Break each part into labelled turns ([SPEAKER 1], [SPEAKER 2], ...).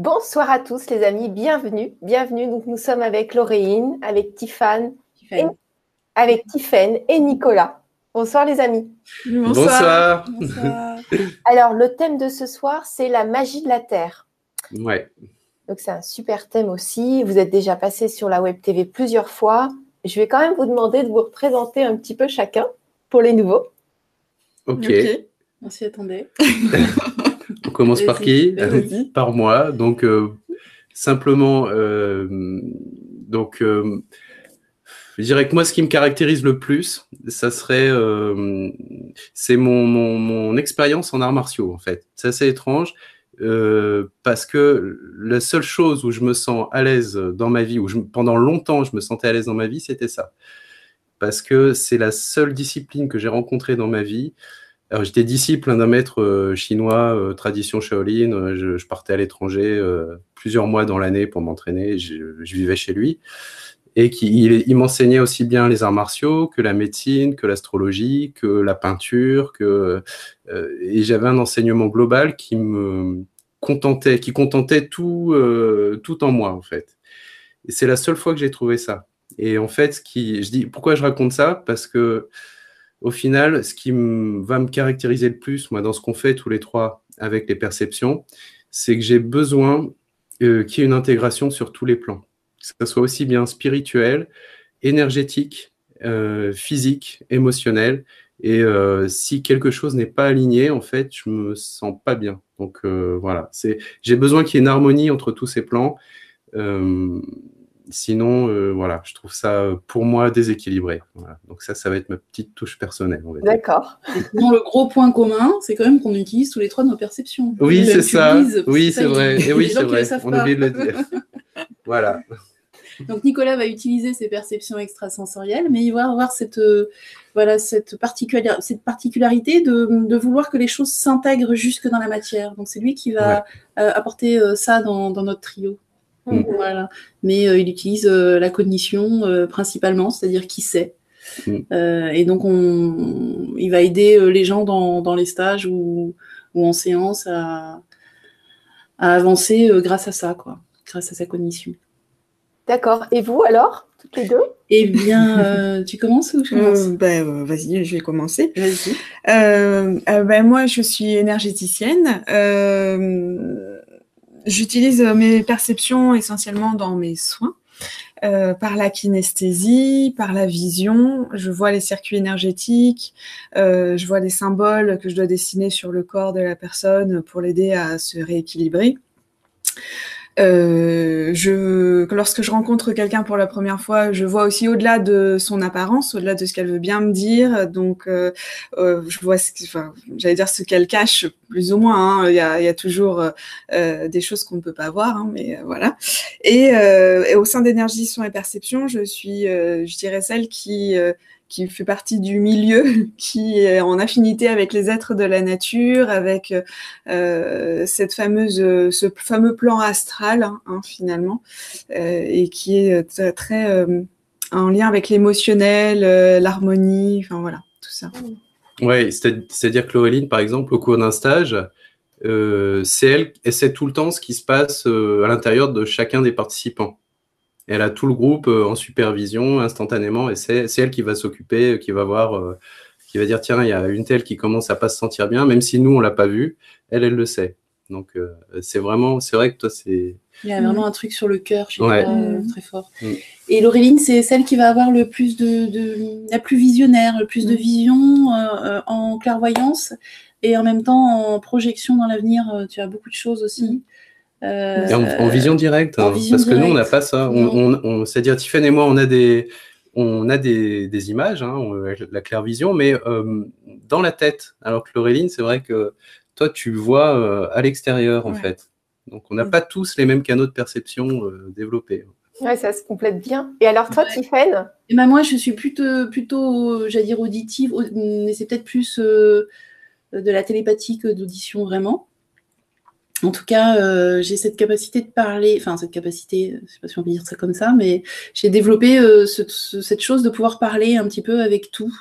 [SPEAKER 1] Bonsoir à tous les amis, bienvenue, bienvenue. Donc nous sommes avec Lauréine, avec Tiffane, et, avec Tiffany et Nicolas. Bonsoir les amis.
[SPEAKER 2] Bonsoir. Bonsoir.
[SPEAKER 1] Alors le thème de ce soir, c'est la magie de la Terre.
[SPEAKER 2] Ouais.
[SPEAKER 1] Donc c'est un super thème aussi. Vous êtes déjà passé sur la Web TV plusieurs fois. Je vais quand même vous demander de vous représenter un petit peu chacun pour les nouveaux.
[SPEAKER 2] Ok.
[SPEAKER 3] On s'y attendait.
[SPEAKER 2] Commence par qui Par moi. Donc, euh, simplement, euh, donc, euh, je dirais que moi, ce qui me caractérise le plus, ça serait, c'est mon, mon, expérience en arts martiaux, en fait. C'est assez étrange. parce que la seule chose où je me sens à l'aise dans ma vie, où pendant longtemps je me sentais à l'aise dans ma vie, c'était ça. Parce que c'est la seule discipline que j'ai rencontrée dans ma vie alors, j'étais disciple d'un maître euh, chinois, euh, tradition Shaolin. Euh, je, partais à l'étranger plusieurs mois dans l'année pour m'entraîner. Je, vivais chez lui. Et qui, il, m'enseignait aussi bien les arts martiaux que la médecine, que l'astrologie, que la peinture. Que, et j'avais un enseignement global qui me contentait, qui contentait tout, tout en moi, en fait. Et c'est la seule fois que j'ai trouvé ça. Et en fait, qui, je dis, pourquoi je raconte ça? Parce que au final, ce qui va me caractériser le plus, moi, dans ce qu'on fait tous les trois avec les perceptions, c'est que j'ai besoin euh, qu'il y ait une intégration sur tous les plans. Que ce soit aussi bien spirituel, énergétique, euh, physique, émotionnel. Et euh, si quelque chose n'est pas aligné, en fait, je me sens pas bien. Donc voilà, j'ai besoin qu'il y ait une harmonie entre tous ces plans. Sinon, euh, voilà, je trouve ça pour moi déséquilibré. Donc ça, ça va être ma petite touche personnelle.
[SPEAKER 1] D'accord.
[SPEAKER 3] le gros point commun, c'est quand même qu'on utilise tous les trois nos perceptions.
[SPEAKER 2] Oui, c'est ça. Oui, c'est vrai. Et oui, c'est vrai. On oublie de le dire. voilà.
[SPEAKER 3] Donc Nicolas va utiliser ses perceptions extrasensorielles, mais il va avoir cette, euh, voilà, cette, cette particularité de, vouloir que les choses s'intègrent jusque dans la matière. Donc c'est lui qui va euh, apporter ça dans notre trio. Mm. Voilà. Mais euh, il utilise euh, la cognition euh, principalement, c'est-à-dire qui sait. Mm. et donc, on, il va aider les gens dans, les stages ou, en séance à, avancer grâce à ça, quoi, grâce à sa cognition.
[SPEAKER 1] D'accord. Et vous alors, toutes les deux?
[SPEAKER 3] Eh bien, tu commences ou je commence?
[SPEAKER 4] Ben, Vas-y, je vais commencer. Vas-y. ben, moi, je suis énergéticienne. J'utilise euh, mes perceptions essentiellement dans mes soins. Euh, par la kinesthésie, par la vision, je vois les circuits énergétiques, euh, je vois des symboles que je dois dessiner sur le corps de la personne pour l'aider à se rééquilibrer. Euh, je, lorsque je rencontre quelqu'un pour la première fois, je vois aussi au-delà de son apparence, au-delà de ce qu'elle veut bien me dire. Donc, euh, euh, je vois, ce, enfin, j'allais dire ce qu'elle cache, plus ou moins. Hein. Il, y a, il, y a, toujours euh, des choses qu'on ne peut pas voir, hein, mais voilà. Et, et, au sein d'énergie, son et perception, je suis, je dirais, celle qui qui fait partie du milieu, qui est en affinité avec les êtres de la nature, avec euh, cette fameuse, ce fameux plan astral hein, hein finalement, euh, et qui est très, euh, en lien avec l'émotionnel, euh, l'harmonie, enfin voilà, tout ça.
[SPEAKER 2] Oui, c'est-à-dire que Laureline, par exemple, au cours d'un stage, euh, c'est elle, elle sait tout le temps ce qui se passe à l'intérieur de chacun des participants elle a tout le groupe euh, en supervision instantanément et c'est elle qui va s'occuper, qui va voir, euh, qui va dire tiens, il y a une telle qui commence à pas se sentir bien, même si nous on l'a pas vu, elle, elle le sait. Donc euh, c'est vraiment, c'est vrai que toi c'est.
[SPEAKER 3] Il y a vraiment un truc sur le cœur chez toi, très fort. Mm. Et Laureline, c'est celle qui va avoir le plus de, la plus visionnaire, le plus de mm. vision en clairvoyance et en même temps en projection dans l'avenir. tu as beaucoup de choses aussi. Mm.
[SPEAKER 2] Euh, en, vision directe, hein, parce que nous, on n'a pas ça. On, C'est-à-dire, Tiffany et moi, on a des, on a des, des images, hein, la claire vision, mais euh, dans la tête. Alors que Laureline, c'est vrai que toi, tu vois euh, à l'extérieur, en fait. Donc, on n'a pas tous les mêmes canaux de perception développés.
[SPEAKER 1] Ouais, ça se complète bien. Et alors, toi, Tiffany
[SPEAKER 3] et ben Moi, je suis plutôt, plutôt j'allais dire, auditive, mais c'est peut-être plus de la télépathie que d'audition, vraiment. En tout cas, euh, j'ai cette capacité de parler, enfin cette capacité, je sais pas si on peut dire ça comme ça, mais j'ai développé euh, cette chose de pouvoir parler un petit peu avec tout.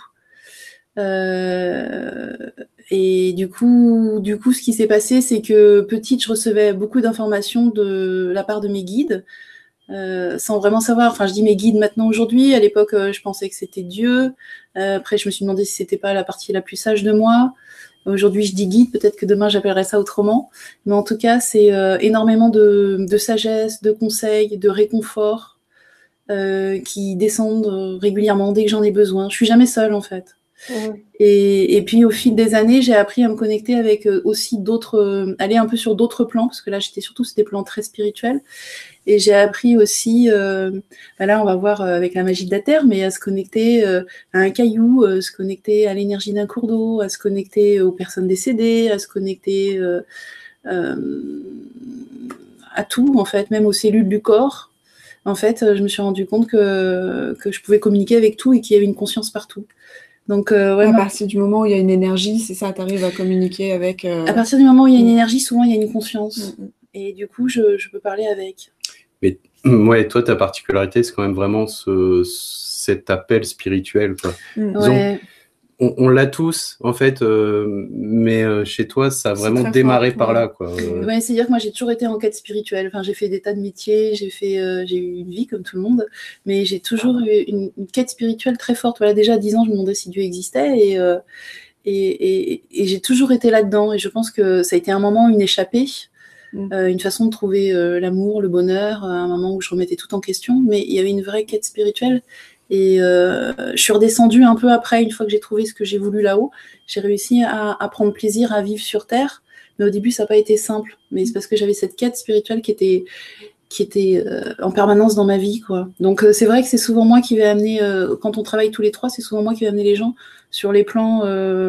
[SPEAKER 3] et du coup, du coup, ce qui s'est passé, c'est que petite, je recevais beaucoup d'informations de la part de mes guides, euh, sans vraiment savoir. Enfin, je dis mes guides maintenant aujourd'hui. À l'époque, euh, je pensais que c'était Dieu. Euh, après, je me suis demandé si c'était pas la partie la plus sage de moi. Aujourd'hui, je dis guide. Peut-être que demain, j'appellerai ça autrement. Mais en tout cas, c'est énormément de, de, sagesse, de conseils, de réconfort qui descendent régulièrement dès que j'en ai besoin. Je suis jamais seule, en fait. Et, et, puis au fil des années, j'ai appris à me connecter avec aussi d'autres, aller un peu sur d'autres plans, parce que là j'étais surtout sur des plans très spirituels. Et j'ai appris aussi, euh, bah là on va voir euh, avec la magie de la terre, mais à se connecter euh, à un caillou, euh, se connecter à l'énergie d'un cours d'eau, à se connecter aux personnes décédées, à se connecter à tout en fait, même aux cellules du corps. En fait, je me suis rendu compte que, que je pouvais communiquer avec tout et qu'il y avait une conscience partout.
[SPEAKER 4] Donc, ouais, à partir du moment où il y a une énergie, c'est ça, tu arrives à communiquer avec.
[SPEAKER 3] À partir du moment où il y a une mm. énergie, souvent il y a une conscience. Mm, mm. Et du coup, je, je, peux parler avec.
[SPEAKER 2] Mais ouais, toi, ta particularité, c'est quand même vraiment ce, cet appel spirituel. Quoi.
[SPEAKER 3] Mm.
[SPEAKER 2] on, l'a tous, en fait, euh, mais euh, chez toi, ça a vraiment démarré par là. Quoi.
[SPEAKER 3] Ouais, c'est-à-dire que moi, j'ai toujours été en quête spirituelle. Enfin, j'ai fait des tas de métiers, j'ai fait, euh, j'ai eu une vie comme tout le monde, mais j'ai toujours eu une, quête spirituelle très forte. Voilà, déjà à 10 ans, je me demandais si Dieu existait et, et, et, et j'ai toujours été là-dedans. Et je pense que ça a été un moment, une échappée. Mm. Euh, une façon de trouver euh, l'amour, le bonheur, à un moment où je remettais tout en question, mais il y avait une vraie quête spirituelle. Et euh, je suis redescendue un peu après, une fois que j'ai trouvé ce que j'ai voulu là-haut. J'ai réussi à, à, prendre plaisir à vivre sur Terre, mais au début, ça n'a pas été simple. Mais c'est parce que j'avais cette quête spirituelle qui était, qui était euh, en permanence dans ma vie. quoi. Donc c'est vrai que c'est souvent moi qui vais amener, euh, quand on travaille tous les trois, c'est souvent moi qui vais amener les gens sur les plans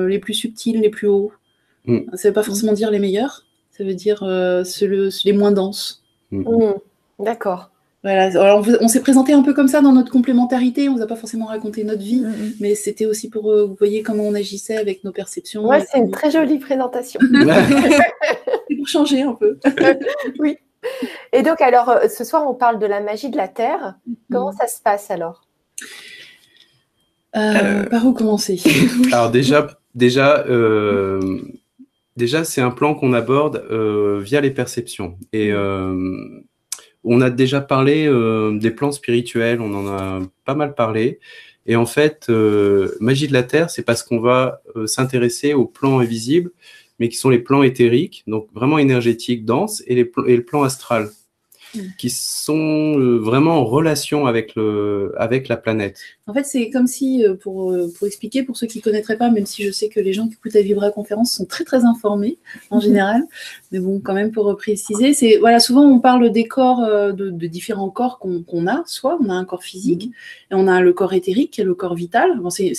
[SPEAKER 3] les plus subtils, les plus hauts. Mm. Ça ne veut pas forcément dire les meilleurs, ça veut dire euh, les moins denses.
[SPEAKER 1] Mm. Mm. D'accord.
[SPEAKER 3] Voilà. on, s'est présenté un peu comme ça dans notre complémentarité. On ne vous a pas forcément raconté notre vie, mm, mais c'était aussi pour euh, vous voyez comment on agissait avec nos perceptions.
[SPEAKER 1] Ouais, c'est une très jolie présentation.
[SPEAKER 3] c'est pour changer un peu.
[SPEAKER 1] oui. Et donc, alors, euh, ce soir, on parle de la magie de la Terre. Comment ça se passe alors?
[SPEAKER 3] Par où commencer?
[SPEAKER 2] Alors déjà, déjà Déjà, c'est un plan qu'on aborde euh, via les perceptions. Et mmh. euh, on a déjà parlé euh, des plans spirituels, on en a pas mal parlé. Et en fait, magie de la Terre, c'est parce qu'on va s'intéresser aux plans invisibles, mais qui sont les plans éthériques, donc vraiment énergétiques, denses, et, les et le plan astral. Qui sont euh, vraiment en relation avec, le, avec la planète.
[SPEAKER 3] En fait, c'est comme si, euh, pour, euh, pour expliquer, pour ceux qui ne connaîtraient pas, même si je sais que les gens qui écoutent la Vibra conférence sont très très informés en mm-hmm. général, mais bon, quand même pour préciser, c'est voilà, souvent on parle des corps, de, de différents corps qu'on a, soit on a un corps physique, mm-hmm. et on a le corps éthérique, qui est le corps vital. Bon, c'est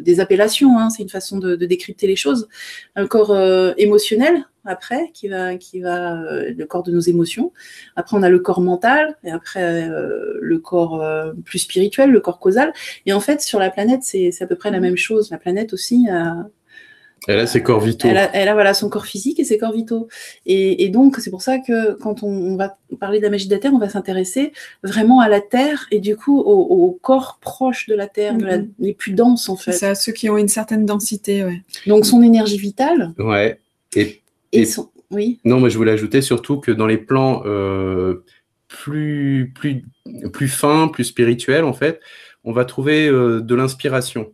[SPEAKER 3] des appellations, hein, c'est une façon de, de, décrypter les choses. Un corps émotionnel, après, qui va, qui va euh, le corps de nos émotions. Après, on a le corps mental, et après euh, le corps euh, plus spirituel, le corps causal. Et en fait, sur la planète, c'est à peu près la même chose. La planète aussi a,
[SPEAKER 2] elle a ses corps vitaux.
[SPEAKER 3] Elle a, voilà son corps physique et ses corps vitaux. Et, et donc c'est pour ça que quand on, on, va parler de la magie de la Terre, on va s'intéresser vraiment à la Terre et du coup aux, corps proches de la Terre, mm-hmm. les plus denses en fait.
[SPEAKER 4] C'est à ceux qui ont une certaine densité, ouais.
[SPEAKER 3] Donc son énergie vitale.
[SPEAKER 2] Ouais. Et
[SPEAKER 3] oui.
[SPEAKER 2] Non, mais je voulais ajouter surtout que dans les plans euh, plus, plus, plus fins, plus spirituels, en fait, on va trouver euh, de l'inspiration,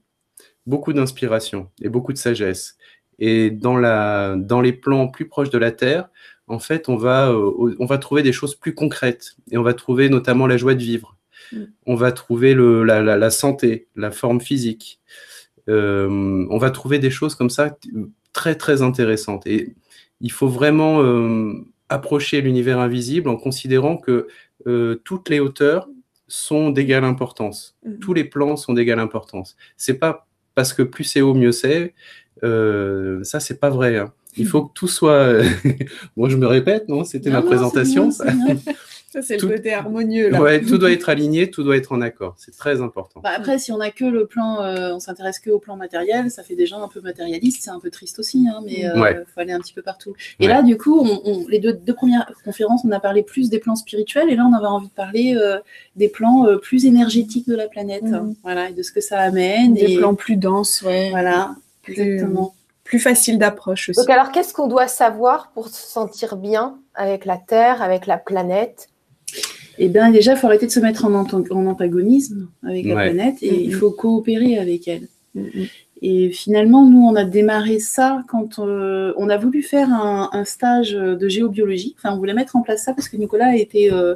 [SPEAKER 2] beaucoup d'inspiration et beaucoup de sagesse. Et dans, la, dans les plans plus proches de la Terre, en fait, on va, euh, on va trouver des choses plus concrètes et on va trouver notamment la joie de vivre. Mm. On va trouver le, la, la, la, santé, la forme physique. on va trouver des choses comme ça très, très intéressantes. Et il faut vraiment euh, approcher l'univers invisible en considérant que euh, toutes les hauteurs sont d'égale importance. Mm. Tous les plans sont d'égale importance. C'est pas parce que plus c'est haut, mieux c'est. Euh, ça, c'est pas vrai. Hein. Il faut que tout soit. Moi, je me répète, non C'était ma présentation.
[SPEAKER 4] Ça, c'est le côté harmonieux. Là.
[SPEAKER 2] Ouais, tout doit être aligné, tout doit être en accord. C'est très important.
[SPEAKER 3] Bah, après, si on a que le plan, euh, on s'intéresse que au plan matériel, ça fait déjà un peu matérialiste, c'est un peu triste aussi, hein, mais il euh, faut aller un petit peu partout. Et là, du coup, on, les deux, deux, premières conférences, on a parlé plus des plans spirituels, et là, on avait envie de parler euh, des plans plus énergétiques de la planète, mhm. voilà, et de ce que ça amène.
[SPEAKER 4] Des plans plus denses, ouais.
[SPEAKER 3] Voilà, exactement.
[SPEAKER 4] Plus facile d'approche aussi.
[SPEAKER 1] Donc alors, qu'est-ce qu'on doit savoir pour se sentir bien avec la Terre, avec la planète?
[SPEAKER 3] Eh bien, déjà, il faut arrêter de se mettre en, antagonisme avec la planète et il faut coopérer avec elle. Et finalement, nous, on a démarré ça quand euh, on a voulu faire un, stage de géobiologie. Enfin, on voulait mettre en place ça parce que Nicolas a été euh,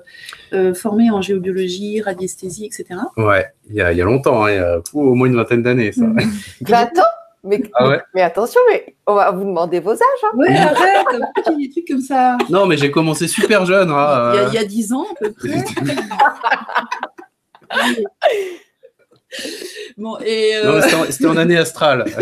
[SPEAKER 3] euh, formé en géobiologie, radiesthésie, etc.
[SPEAKER 2] Ouais, il y a, longtemps, hein, il y a au moins une vingtaine d'années, ça.
[SPEAKER 1] attends, mais, ah mais, attention, mais on va vous demander vos âges. Hein.
[SPEAKER 3] Ouais, arrête, des trucs comme ça.
[SPEAKER 2] Non, mais j'ai commencé super jeune. Hein,
[SPEAKER 3] il, y a, 10 ans, à peu près. bon, et.
[SPEAKER 2] Euh... C'était en, en, année astrale.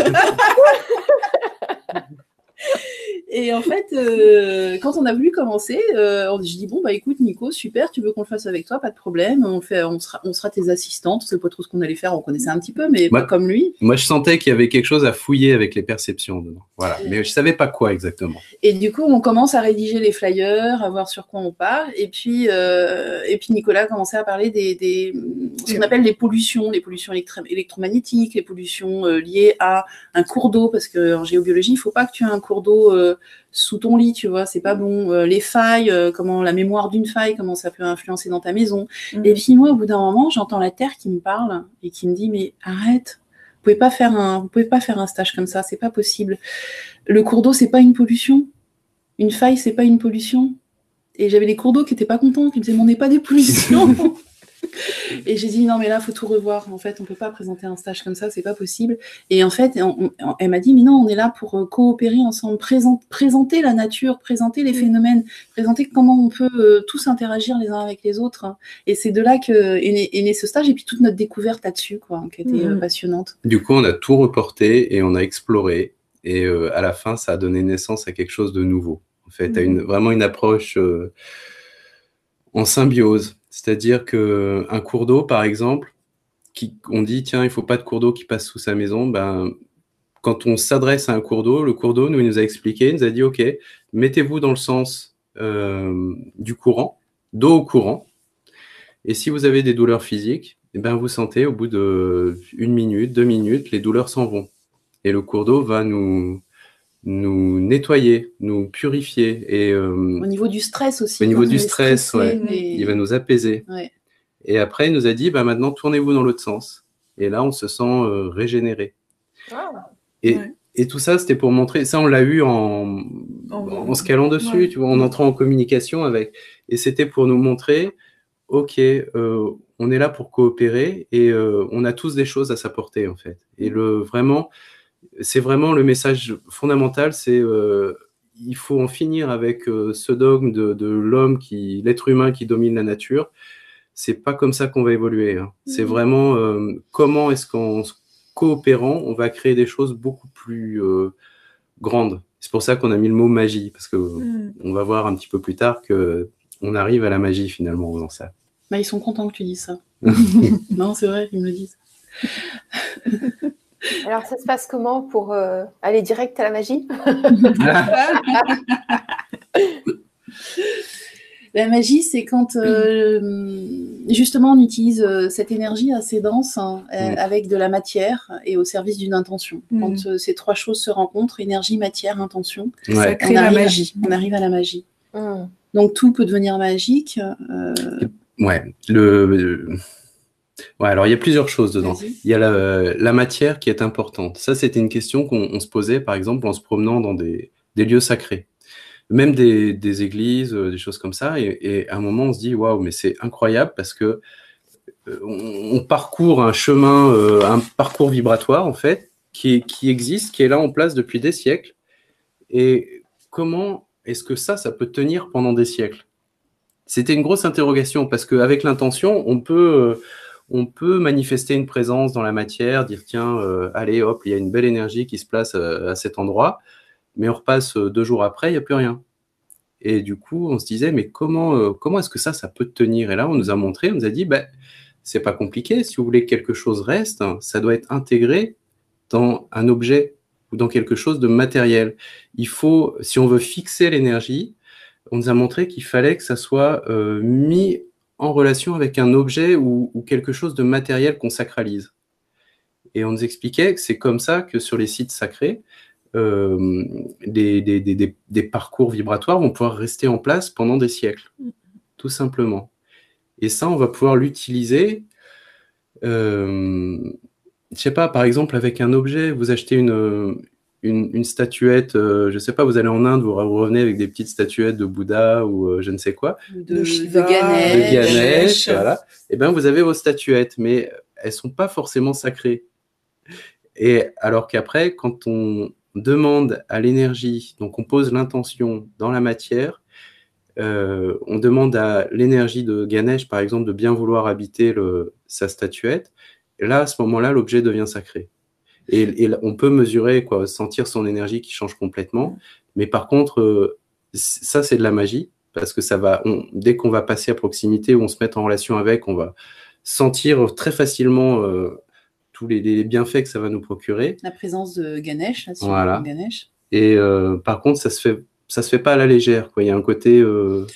[SPEAKER 3] Et en fait, euh, quand on a voulu commencer, euh, je dis bon bah écoute Nico, super, tu veux qu'on le fasse avec toi, pas de problème. On fait, on sera, on sera tes assistantes. On sait pas trop ce qu'on allait faire, on connaissait un petit peu, mais pas comme lui.
[SPEAKER 2] Moi, je sentais qu'il y avait quelque chose à fouiller avec les perceptions dedans. Voilà, mais je savais pas quoi exactement.
[SPEAKER 3] Et du coup, on commence à rédiger les flyers, à voir sur quoi on part. Et puis, euh, et puis Nicolas a commencé à parler des, des ce qu'on appelle les pollutions, les pollutions électromagnétiques, les pollutions euh, liées à un cours d'eau, parce qu'en géobiologie, il faut pas que tu aies un cours d'eau euh, sous ton lit, tu vois, c'est pas bon. Euh, les failles, euh, comment la mémoire d'une faille, comment ça peut influencer dans ta maison. Mm. Et puis moi, au bout d'un moment, j'entends la terre qui me parle et qui me dit mais arrête, vous pouvez pas faire un, vous pouvez pas faire un stage comme ça, c'est pas possible. Le cours d'eau, c'est pas une pollution. Une faille, c'est pas une pollution. Et j'avais les cours d'eau qui étaient pas contents, qui me disaient mais on n'est pas des pollutions. et j'ai dit non mais là faut tout revoir. En fait, on peut pas présenter un stage comme ça, c'est pas possible. Et en fait, elle m'a dit mais non, on est là pour euh, coopérer ensemble, présenter la nature, présenter les mm. phénomènes, présenter comment on peut euh, tous interagir les uns avec les autres. Et c'est de là que est né, ce stage et puis toute notre découverte là-dessus, quoi, qui était euh, mm. passionnante.
[SPEAKER 2] Du coup, on a tout reporté et on a exploré. Et à la fin, ça a donné naissance à quelque chose de nouveau. En fait, à mm. une, vraiment une approche en symbiose c'est-à-dire que un cours d'eau, par exemple, qui, on dit tiens, il faut pas de cours d'eau qui passe sous sa maison. Ben, quand on s'adresse à un cours d'eau, le cours d'eau nous, a expliqué, il nous a dit ok, mettez-vous dans le sens euh, du courant, d'eau au courant. Et si vous avez des douleurs physiques, eh ben vous sentez au bout de une minute, deux minutes, les douleurs s'en vont. Et le cours d'eau va nous nous nettoyer, nous purifier. Et,
[SPEAKER 3] euh, au niveau du stress aussi.
[SPEAKER 2] Au niveau du stress, ouais. il va nous apaiser. Et après, il nous a dit, bah, maintenant, tournez-vous dans l'autre sens. Et là, on se sent euh, régénéré. Ah. Et, et, tout ça, c'était pour montrer. Ça, on l'a eu en, en, se calant dessus, tu vois, en entrant en communication avec. Et c'était pour nous montrer, OK, euh, on est là pour coopérer et on a tous des choses à s'apporter, en fait. Et le, vraiment, c'est vraiment le message fondamental, c'est euh, il faut en finir avec euh, ce dogme de, l'homme qui, l'être humain qui domine la nature. C'est pas comme ça qu'on va évoluer. Hein. C'est mhm. vraiment euh, comment est-ce qu'en coopérant, on va créer des choses beaucoup plus grandes. C'est pour ça qu'on a mis le mot magie, parce que mhm. on va voir un petit peu plus tard que on arrive à la magie finalement dans ça.
[SPEAKER 3] Bah, ils sont contents que tu dises ça. non, c'est vrai, ils me le disent.
[SPEAKER 1] Alors, ça se passe comment pour euh, aller direct à la magie?
[SPEAKER 3] La magie, c'est quand euh, justement on utilise euh, cette énergie assez dense hein, avec de la matière et au service d'une intention. Mm. Quand ces trois choses se rencontrent, énergie, matière, intention,
[SPEAKER 4] ça crée la magie.
[SPEAKER 3] On arrive à la magie. Mm. Donc tout peut devenir magique.
[SPEAKER 2] Ouais, le Ouais, alors il y a plusieurs choses dedans. Il y a la, matière qui est importante. Ça, c'était une question qu'on se posait, par exemple, en se promenant dans des, lieux sacrés, même des, églises, euh, des choses comme ça. Et, à un moment, on se dit, waouh, mais c'est incroyable parce que euh, on, parcourt un chemin, euh, un parcours vibratoire, en fait, qui, qui existe, qui est là en place depuis des siècles. Et comment est-ce que ça, ça peut tenir pendant des siècles? C'était une grosse interrogation parce qu'avec l'intention, on peut on peut manifester une présence dans la matière, dire tiens, euh, allez, hop, il y a une belle énergie qui se place euh, à cet endroit, mais on repasse euh, deux jours après, il n'y a plus rien. Et du coup, on se disait, mais comment, comment est-ce que ça, ça peut tenir? Et là, on nous a montré, on nous a dit, ben, c'est pas compliqué. Si vous voulez que quelque chose reste, ça doit être intégré dans un objet ou dans quelque chose de matériel. Il faut, si on veut fixer l'énergie, on nous a montré qu'il fallait que ça soit mis en relation avec un objet ou, quelque chose de matériel qu'on sacralise. Et on nous expliquait que c'est comme ça que sur les sites sacrés, euh, des, des, parcours vibratoires vont pouvoir rester en place pendant des siècles, tout simplement. Et ça, on va pouvoir l'utiliser. Euh, je sais pas, par exemple, avec un objet, vous achetez une, une, statuette, euh, je sais pas, vous allez en Inde, vous, revenez avec des petites statuettes de Bouddha ou euh, je ne sais quoi.
[SPEAKER 3] De, de Ganesh.
[SPEAKER 2] voilà. Et eh bien, vous avez vos statuettes, mais elles sont pas forcément sacrées. Et alors qu'après, quand on demande à l'énergie, donc on pose l'intention dans la matière, euh, on demande à l'énergie de Ganesh, par exemple, de bien vouloir habiter le, sa statuette. Et là, à ce moment-là, l'objet devient sacré. Et, on peut mesurer, quoi, sentir son énergie qui change complètement. Mais par contre, euh, ça, c'est de la magie, parce que ça va, dès qu'on va passer à proximité ou on se met en relation avec, on va sentir très facilement euh, tous les, bienfaits que ça va nous procurer.
[SPEAKER 3] La présence de Ganesh, là,
[SPEAKER 2] voilà. Ganesh. Et par contre, ça se fait ça se fait pas à la légère. Quoi. Il y a un côté. Euh,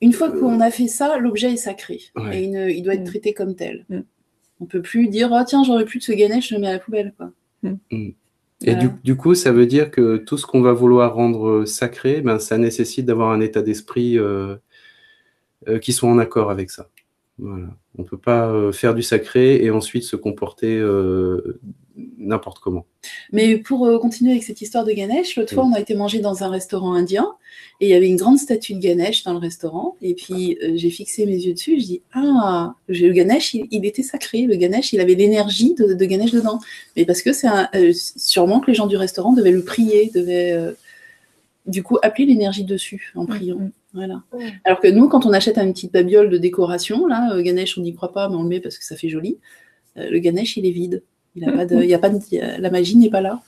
[SPEAKER 3] Une fois qu'on a fait ça, l'objet est sacré et il, doit être mm. traité comme tel. Mm. On peut plus dire oh, tiens j'aurais plus de ce Ganesh, je le mets à la poubelle. Quoi.
[SPEAKER 2] Mm. Et du, coup, ça veut dire que tout ce qu'on va vouloir rendre euh, sacré, ben, ça nécessite d'avoir un état d'esprit euh, qui soit en accord avec ça. Voilà. On ne peut pas faire du sacré et ensuite se comporter n'importe comment.
[SPEAKER 3] Mais pour euh, continuer avec cette histoire de Ganesh, l'autre fois, on a été manger dans un restaurant indien et il y avait une grande statue de Ganesh dans le restaurant. Et puis, euh, j'ai fixé mes yeux dessus. Je dis Ah, le Ganesh, il, était sacré. Le Ganesh, il avait l'énergie de, Ganesh dedans. Mais parce que c'est euh, sûrement que les gens du restaurant devaient le prier, devaient du coup appeler l'énergie dessus en priant. Mm. Voilà. Alors que nous, quand on achète une petite babiole de décoration, là, Ganesh, on n'y croit pas, mais on le met parce que ça fait joli. le Ganesh, il est vide. Il a pas de, y a pas la magie n'est pas là.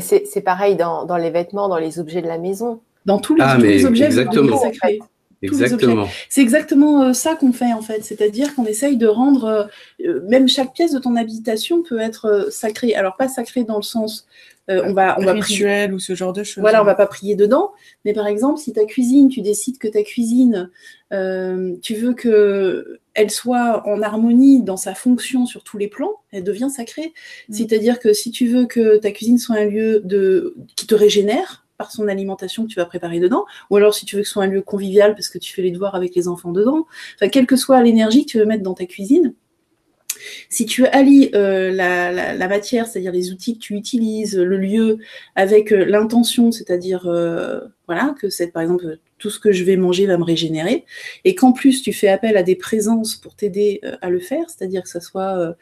[SPEAKER 1] C'est pareil dans, dans, les vêtements, dans les objets de la maison.
[SPEAKER 3] Dans tous les,
[SPEAKER 2] ah, objets exactement. sacrés. Exactement.
[SPEAKER 3] C'est exactement euh, ça qu'on fait en fait, c'est-à-dire qu'on essaye de rendre, euh, euh, même chaque pièce de ton habitation peut être sacrée. Alors pas sacrée dans le sens, on va, on va
[SPEAKER 4] prier ou ce genre de choses.
[SPEAKER 3] Voilà, on va pas prier dedans, mais par exemple, si ta cuisine, tu décides que ta cuisine, tu veux que elle soit en harmonie dans sa fonction sur tous les plans, elle devient sacrée. Mm. C'est-à-dire que si tu veux que ta cuisine soit un lieu de qui te régénère, son alimentation que tu vas préparer dedans, ou alors si tu veux que ce soit un lieu convivial parce que tu fais les devoirs avec les enfants dedans, enfin, quelle que soit l'énergie que tu veux mettre dans ta cuisine, si tu allies euh, la, matière, c'est-à-dire les outils que tu utilises, le lieu, avec euh, l'intention, c'est-à-dire euh, voilà que c'est par exemple tout ce que je vais manger va me régénérer, et qu'en plus tu fais appel à des présences pour t'aider à le faire, c'est-à-dire que ça soit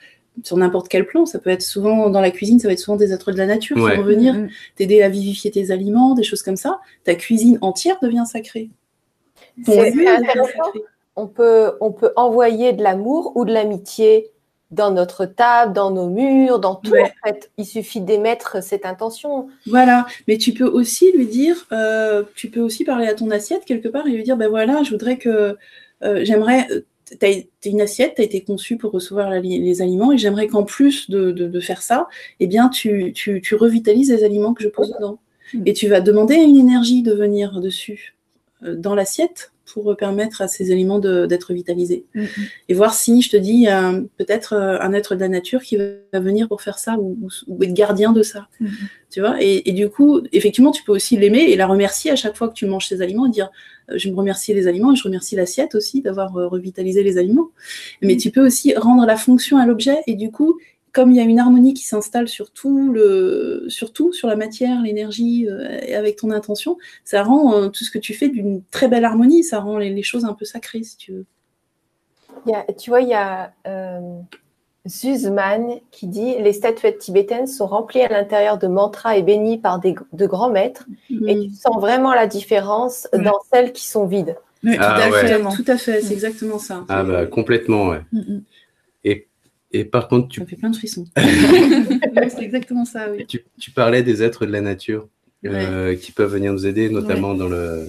[SPEAKER 3] sur n'importe quel plan. Ça peut être souvent dans la cuisine, ça va être souvent des êtres de la nature qui vont venir mm-hmm. t'aider à vivifier tes aliments, des choses comme ça. Ta cuisine entière devient sacrée.
[SPEAKER 1] C'est On peut, on peut envoyer de l'amour ou de l'amitié dans notre table, dans nos murs, dans tout. En fait, il suffit d'émettre cette intention.
[SPEAKER 3] Voilà, mais tu peux aussi lui dire, euh, tu peux aussi parler à ton assiette quelque part et lui dire, ben voilà, je voudrais que, euh, j'aimerais tu une assiette, tu as été conçue pour recevoir les aliments, et j'aimerais qu'en plus de, faire ça, eh bien, tu, revitalises les aliments que je pose dedans. Mmh. Et tu vas demander à une énergie de venir dessus, euh, dans l'assiette, pour permettre à ces aliments d'être vitalisés. Mm, mm. Et voir si, je te dis, peut-être euh, un être de la nature qui va venir pour faire ça ou, être gardien de ça. Mm, tu vois? Et, du coup, effectivement, tu peux aussi l'aimer et la remercier à chaque fois que tu manges ces aliments et dire euh, je me remercie les aliments et je remercie l'assiette aussi d'avoir euh, revitalisé les aliments. Mais tu peux aussi rendre la fonction à l'objet et du coup, comme il y a une harmonie qui s'installe sur tout, le, sur sur la matière, l'énergie, euh, et avec ton intention, ça rend euh, tout ce que tu fais d'une très belle harmonie, ça rend les, choses un peu sacrées, si tu veux.
[SPEAKER 1] tu vois, il y a euh, Zuzman qui dit Les statuettes tibétaines sont remplies à l'intérieur de mantras et bénies par des, de grands maîtres, et mm. tu sens vraiment la différence dans celles qui sont vides.
[SPEAKER 3] Oui, tout, ah à fait, tout, à fait, c'est exactement ça.
[SPEAKER 2] Ah bah complètement, ouais. Mm, mm. Et et par contre,
[SPEAKER 3] tu. Ça fait plein de frissons. c'est exactement ça, oui.
[SPEAKER 2] Tu, parlais des êtres de la nature. qui peuvent venir nous aider, notamment dans le,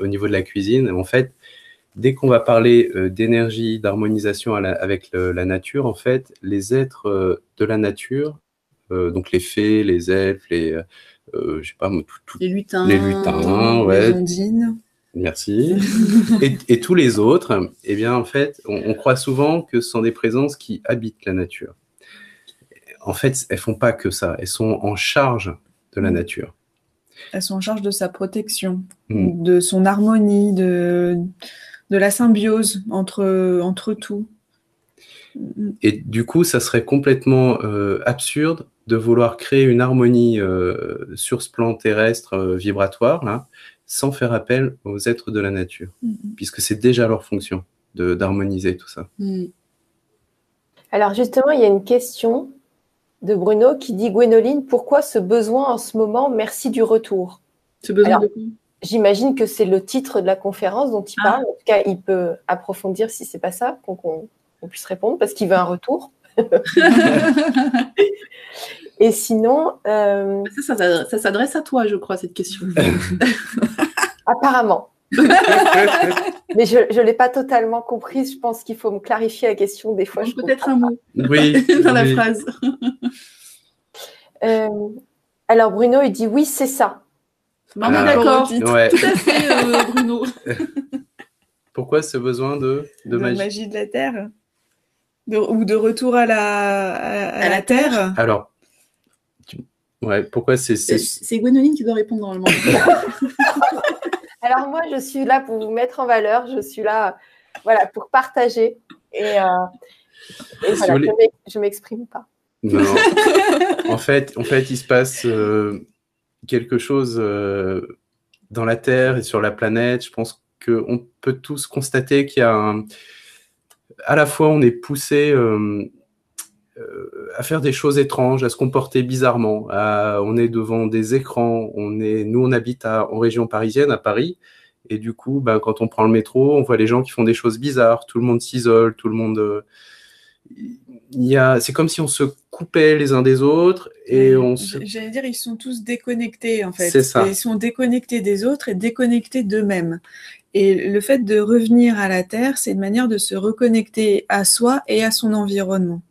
[SPEAKER 2] au niveau de la cuisine. En fait, dès qu'on va parler d'énergie, d'harmonisation avec la nature, en fait, les êtres de la nature, donc les fées, les elfes, les, je sais pas, tout,
[SPEAKER 3] les lutins,
[SPEAKER 2] les lutins, ouais.
[SPEAKER 4] les ondines.
[SPEAKER 2] Merci. et, tous les autres, eh bien, en fait, on, croit souvent que ce sont des présences qui habitent la nature. En fait, elles font pas que ça. Elles sont en charge de la nature.
[SPEAKER 4] Elles sont en charge de sa protection, hmm. de son harmonie, de, de la symbiose entre, entre tout.
[SPEAKER 2] Et du coup, ça serait complètement euh, absurde de vouloir créer une harmonie euh, sur ce plan terrestre euh, vibratoire, là, sans faire appel aux êtres de la nature, mm-hmm. puisque c'est déjà leur fonction d'harmoniser tout ça. Mm.
[SPEAKER 1] Alors justement, il y a une question de Bruno qui dit Gwénoline, pourquoi ce besoin en ce moment? Merci du retour.
[SPEAKER 3] Ce besoin
[SPEAKER 1] J'imagine que c'est le titre de la conférence dont il ah. parle. En tout cas, il peut approfondir si c'est pas ça, pour qu'on puisse répondre, parce qu'il veut un retour. Et sinon. Euh,
[SPEAKER 3] ça, ça, s'adresse à toi, je crois, cette question.
[SPEAKER 1] Apparemment. Mais je ne l'ai pas totalement comprise. Je pense qu'il faut me clarifier la question des fois.
[SPEAKER 3] Peut-être un mot
[SPEAKER 2] oui,
[SPEAKER 3] dans la phrase.
[SPEAKER 1] Euh, alors Bruno, il dit oui, c'est ça.
[SPEAKER 3] on est d'accord. Tout à fait, euh, Bruno.
[SPEAKER 2] Pourquoi ce besoin de,
[SPEAKER 4] de, magie. de la Terre? Ou de retour à la, à, la, terre?
[SPEAKER 2] Alors, Ouais, pourquoi c'est.
[SPEAKER 3] C'est Gwénoline qui doit répondre normalement.
[SPEAKER 1] Alors moi, je suis là pour vous mettre en valeur, je suis là voilà, pour partager. Et, euh, voilà, je ne m'exprime pas.
[SPEAKER 2] Non. en, fait, en fait, il se passe euh, quelque chose euh, dans la Terre et sur la planète. Je pense qu'on peut tous constater qu'il y a un... À la fois, on est poussé euh, à faire des choses étranges, à se comporter bizarrement. on est devant des écrans, on est, nous on habite en région parisienne, à Paris, et du coup, bah, quand on prend le métro, on voit les gens qui font des choses bizarres, tout le monde s'isole, tout le monde. Euh, il c'est comme si on se coupait les uns des autres et on
[SPEAKER 4] J'allais dire, ils sont tous déconnectés en fait.
[SPEAKER 2] C'est ça.
[SPEAKER 4] ils sont déconnectés des autres et déconnectés d'eux-mêmes. Et le fait de revenir à la Terre, c'est une manière de se reconnecter à soi et à son environnement.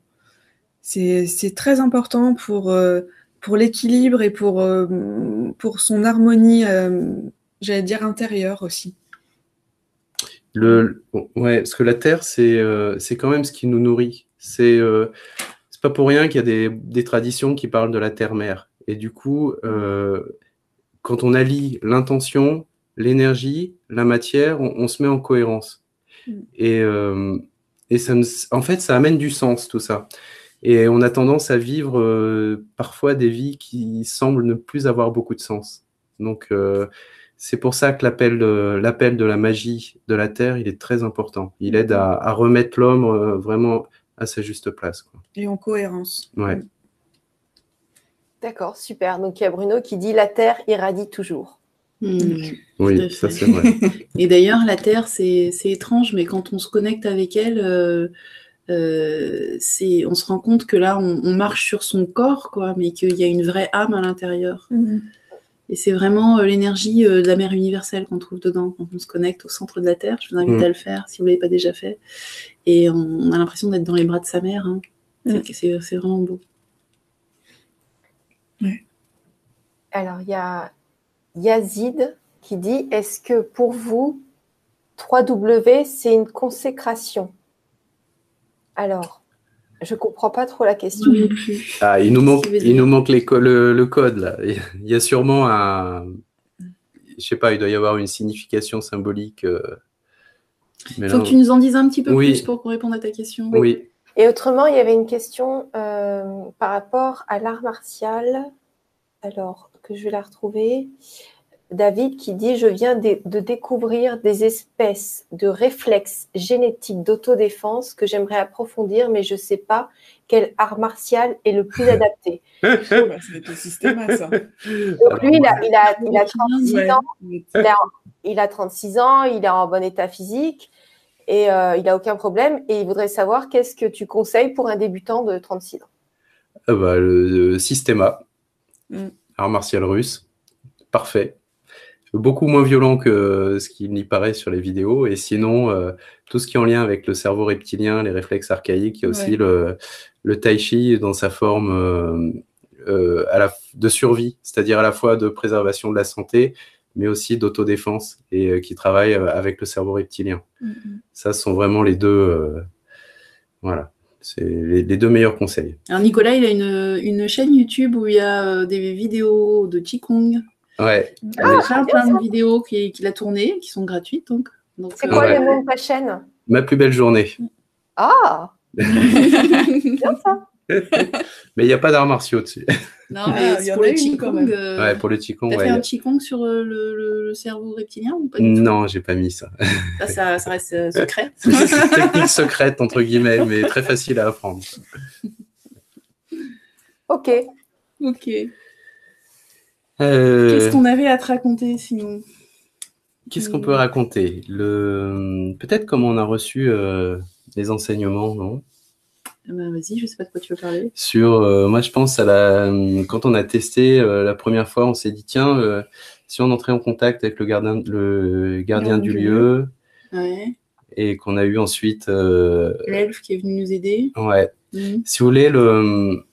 [SPEAKER 4] C'est très important pour, euh, pour l'équilibre et pour, euh, pour son harmonie, euh, j'allais dire, intérieure aussi.
[SPEAKER 2] Le, ouais, parce que la terre, c'est c'est quand même ce qui nous nourrit. C'est c'est pas pour rien qu'il y a des, des, traditions qui parlent de la terre-mère. Et du coup, quand on allie l'intention, l'énergie, la matière, on, se met en cohérence. Mm. Et, et ça, en fait, ça amène du sens, tout ça. Et on a tendance à vivre euh, parfois des vies qui semblent ne plus avoir beaucoup de sens. Donc, euh, c'est pour ça que l'appel de, l'appel de la magie de la Terre, il est très important. Il aide à, remettre l'homme euh, vraiment à sa juste place. Quoi.
[SPEAKER 4] Et en cohérence.
[SPEAKER 2] Ouais.
[SPEAKER 1] D'accord, super. Donc, il y a Bruno qui dit La Terre irradie toujours.
[SPEAKER 2] Hmm. oui, ça c'est vrai.
[SPEAKER 3] Et d'ailleurs, la Terre, c'est, étrange, mais quand on se connecte avec elle, euh, c'est, on se rend compte que là, on, marche sur son corps, quoi, mais qu'il y a une vraie âme à l'intérieur. Mhm. Et c'est vraiment euh, l'énergie euh, de la mère universelle qu'on trouve dedans quand on se connecte au centre de la Terre. Je vous invite mhm. à le faire si vous ne l'avez pas déjà fait. Et on, a l'impression d'être dans les bras de sa mère. Hein. C'est, vraiment beau.
[SPEAKER 1] Alors, il y a Yazid qui dit Est-ce que pour vous, 3W, c'est une consécration? Alors, je ne comprends pas trop la question.
[SPEAKER 2] Ah, il nous manque, il nous manque le, code là. Il y a sûrement un, je sais pas, il doit y avoir une signification symbolique. Euh,
[SPEAKER 3] il faut que tu nous en dises un petit peu plus pour qu'on réponde à ta question.
[SPEAKER 2] Oui.
[SPEAKER 1] Et autrement, il y avait une question euh, par rapport à l'art martial. Alors, que je vais la retrouver. David qui dit Je viens de, découvrir des espèces de réflexes génétiques d'autodéfense que j'aimerais approfondir, mais je ne sais pas quel art martial est le plus adapté.
[SPEAKER 4] oh, bah, ça.
[SPEAKER 1] Donc lui, il a, il a, il a 36 ans. Il a, 36 ans, il est en bon état physique et euh, il n'a aucun problème. Et il voudrait savoir qu'est-ce que tu conseilles pour un débutant de 36 ans?
[SPEAKER 2] Ah bah, Le, systéma, mm. art martial russe parfait. Beaucoup moins violent que ce qu'il n'y paraît sur les vidéos. Et sinon, tout ce qui est en lien avec le cerveau reptilien, les réflexes archaïques, il y a aussi le, le tai chi dans sa forme à la, de survie, c'est-à-dire à la fois de préservation de la santé, mais aussi d'autodéfense et qui travaille avec le cerveau reptilien. Mm-hmm. Ça, ce sont vraiment les deux. voilà. C'est les, deux meilleurs conseils.
[SPEAKER 3] Alors Nicolas, il a une, une, chaîne YouTube où il y a euh, des vidéos de Qigong.
[SPEAKER 2] Ouais.
[SPEAKER 3] Ah, plein, plein de vidéos qu'il a tournées, qui sont gratuites. Donc,
[SPEAKER 1] c'est quoi le nom de ta chaîne?
[SPEAKER 2] Ma plus belle journée.
[SPEAKER 1] Ah Bien ça
[SPEAKER 2] Mais il n'y a pas d'arts martiaux dessus.
[SPEAKER 3] Non, mais ah, pour, le Qigong,
[SPEAKER 2] euh, ouais, pour le Qigong.
[SPEAKER 3] T'as fait un Qigong sur euh, le, le, cerveau reptilien ou pas
[SPEAKER 2] Non, j'ai pas mis ça.
[SPEAKER 3] ça, ça, reste euh, secret.
[SPEAKER 2] C'est une technique secrète, entre guillemets, mais très facile à apprendre.
[SPEAKER 1] Ok.
[SPEAKER 3] Ok. Qu'est-ce qu'on avait à te raconter sinon
[SPEAKER 2] Qu'est-ce qu'on peut raconter? Le... Peut-être comment on a reçu les enseignements, non?
[SPEAKER 3] Ah bah, vas-y, je sais pas de quoi tu veux parler.
[SPEAKER 2] Sur, euh, moi, je pense à la, quand on a testé euh, la première fois, on s'est dit tiens, euh, si on entrait en contact avec le gardien, le gardien du, lieu, et qu'on a eu ensuite
[SPEAKER 3] l'elfe qui est venu nous aider.
[SPEAKER 2] Ouais. Mhm. Si vous voulez, le,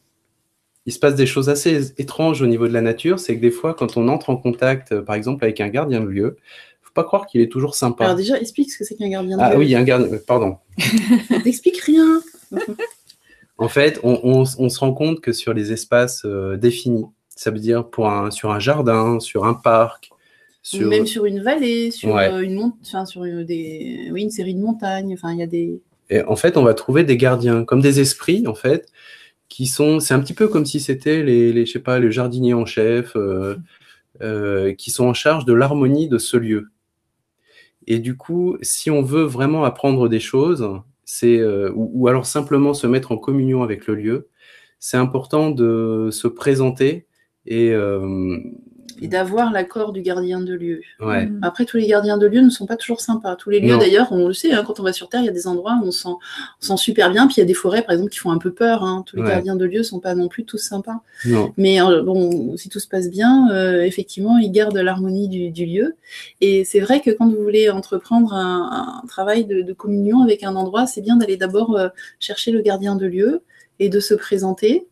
[SPEAKER 2] il se passe des choses assez étranges au niveau de la nature. C'est que des fois, quand on entre en contact, par exemple, avec un gardien de lieu, faut pas croire qu'il est toujours sympa.
[SPEAKER 3] Alors déjà, explique ce que c'est qu'un gardien de
[SPEAKER 2] ah
[SPEAKER 3] lieu.
[SPEAKER 2] Ah oui, un gardien. Pardon.
[SPEAKER 3] T'expliques rien.
[SPEAKER 2] En fait, on, se rend compte que sur les espaces euh, définis, ça veut dire pour un, sur un jardin, sur un parc,
[SPEAKER 3] sur... même sur une vallée, sur euh, une sur des, oui, une série de montagnes. Enfin, il y a des.
[SPEAKER 2] Et en fait, on va trouver des gardiens, comme des esprits, en fait, qui sont. C'est un petit peu comme si c'était les, je sais pas, les jardiniers en chef, euh, qui sont en charge de l'harmonie de ce lieu. Et du coup, si on veut vraiment apprendre des choses, c'est euh, ou, alors simplement se mettre en communion avec le lieu. C'est important de se présenter et euh,
[SPEAKER 3] et d'avoir l'accord du gardien de lieu.
[SPEAKER 2] Ouais. Mm.
[SPEAKER 3] Après, tous les gardiens de lieu ne sont pas toujours sympas. Tous les lieux, d'ailleurs, on le sait, hein, quand on va sur Terre, il y a des endroits où on sent, on sent super bien, puis il y a des forêts, par exemple, qui font un peu peur. Hein. Tous les gardiens de lieu ne sont pas non plus tous sympas.
[SPEAKER 2] Non.
[SPEAKER 3] Mais euh, bon, si tout se passe bien, euh, effectivement, ils gardent l'harmonie du, lieu. Et c'est vrai que quand vous voulez entreprendre un, travail de, communion avec un endroit, c'est bien d'aller d'abord euh, chercher le gardien de lieu et de se présenter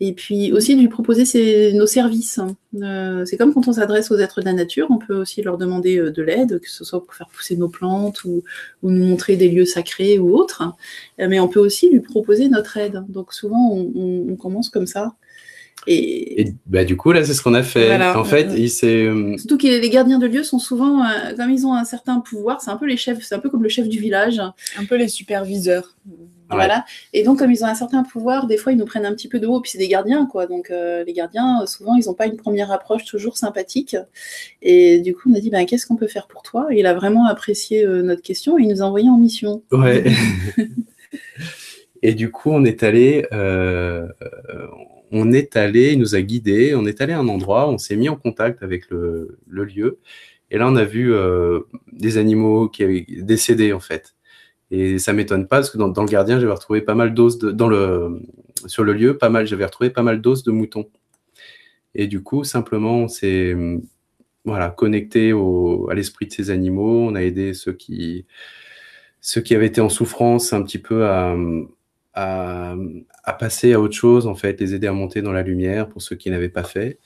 [SPEAKER 3] et puis aussi de lui proposer nos services. Euh, c'est comme quand on s'adresse aux êtres de la nature, on peut aussi leur demander euh, de l'aide, que ce soit pour faire pousser nos plantes ou, nous montrer des lieux sacrés ou autres. Euh, mais on peut aussi lui proposer notre aide. Donc souvent, on commence comme ça.
[SPEAKER 2] Et, bah, du coup, là, c'est ce qu'on a fait. En fait, il s'est.
[SPEAKER 3] Surtout que les gardiens de lieu sont souvent, euh, comme ils ont un certain pouvoir, c'est un peu les chefs, c'est un peu comme le chef du village.
[SPEAKER 4] Un peu les superviseurs.
[SPEAKER 3] Voilà. Et donc, comme ils ont un certain pouvoir, des fois, ils nous prennent un petit peu de haut. Puis c'est des gardiens, quoi. Donc, euh, les gardiens, souvent, ils n'ont pas une première approche toujours sympathique. Et du coup, on a dit, ben, qu'est-ce qu'on peut faire pour toi? Et il a vraiment apprécié notre question et il nous a envoyé en mission.
[SPEAKER 2] Ouais. et du coup, on est allé on est allé, il nous a guidés, on est allé à un endroit, on s'est mis en contact avec le, lieu, et là on a vu euh, des animaux qui avaient décédé en fait. Et ça m'étonne pas parce que dans, le gardien, j'avais retrouvé pas mal d'os dans le sur le lieu, pas mal, j'avais retrouvé pas mal d'os de moutons. Et du coup, simplement, on s'est voilà connecté à l'esprit de ces animaux. On a aidé ceux qui ceux qui avaient été en souffrance un petit peu à, à, passer à autre chose, en fait, les aider à monter dans la lumière pour ceux qui n'avaient pas fait.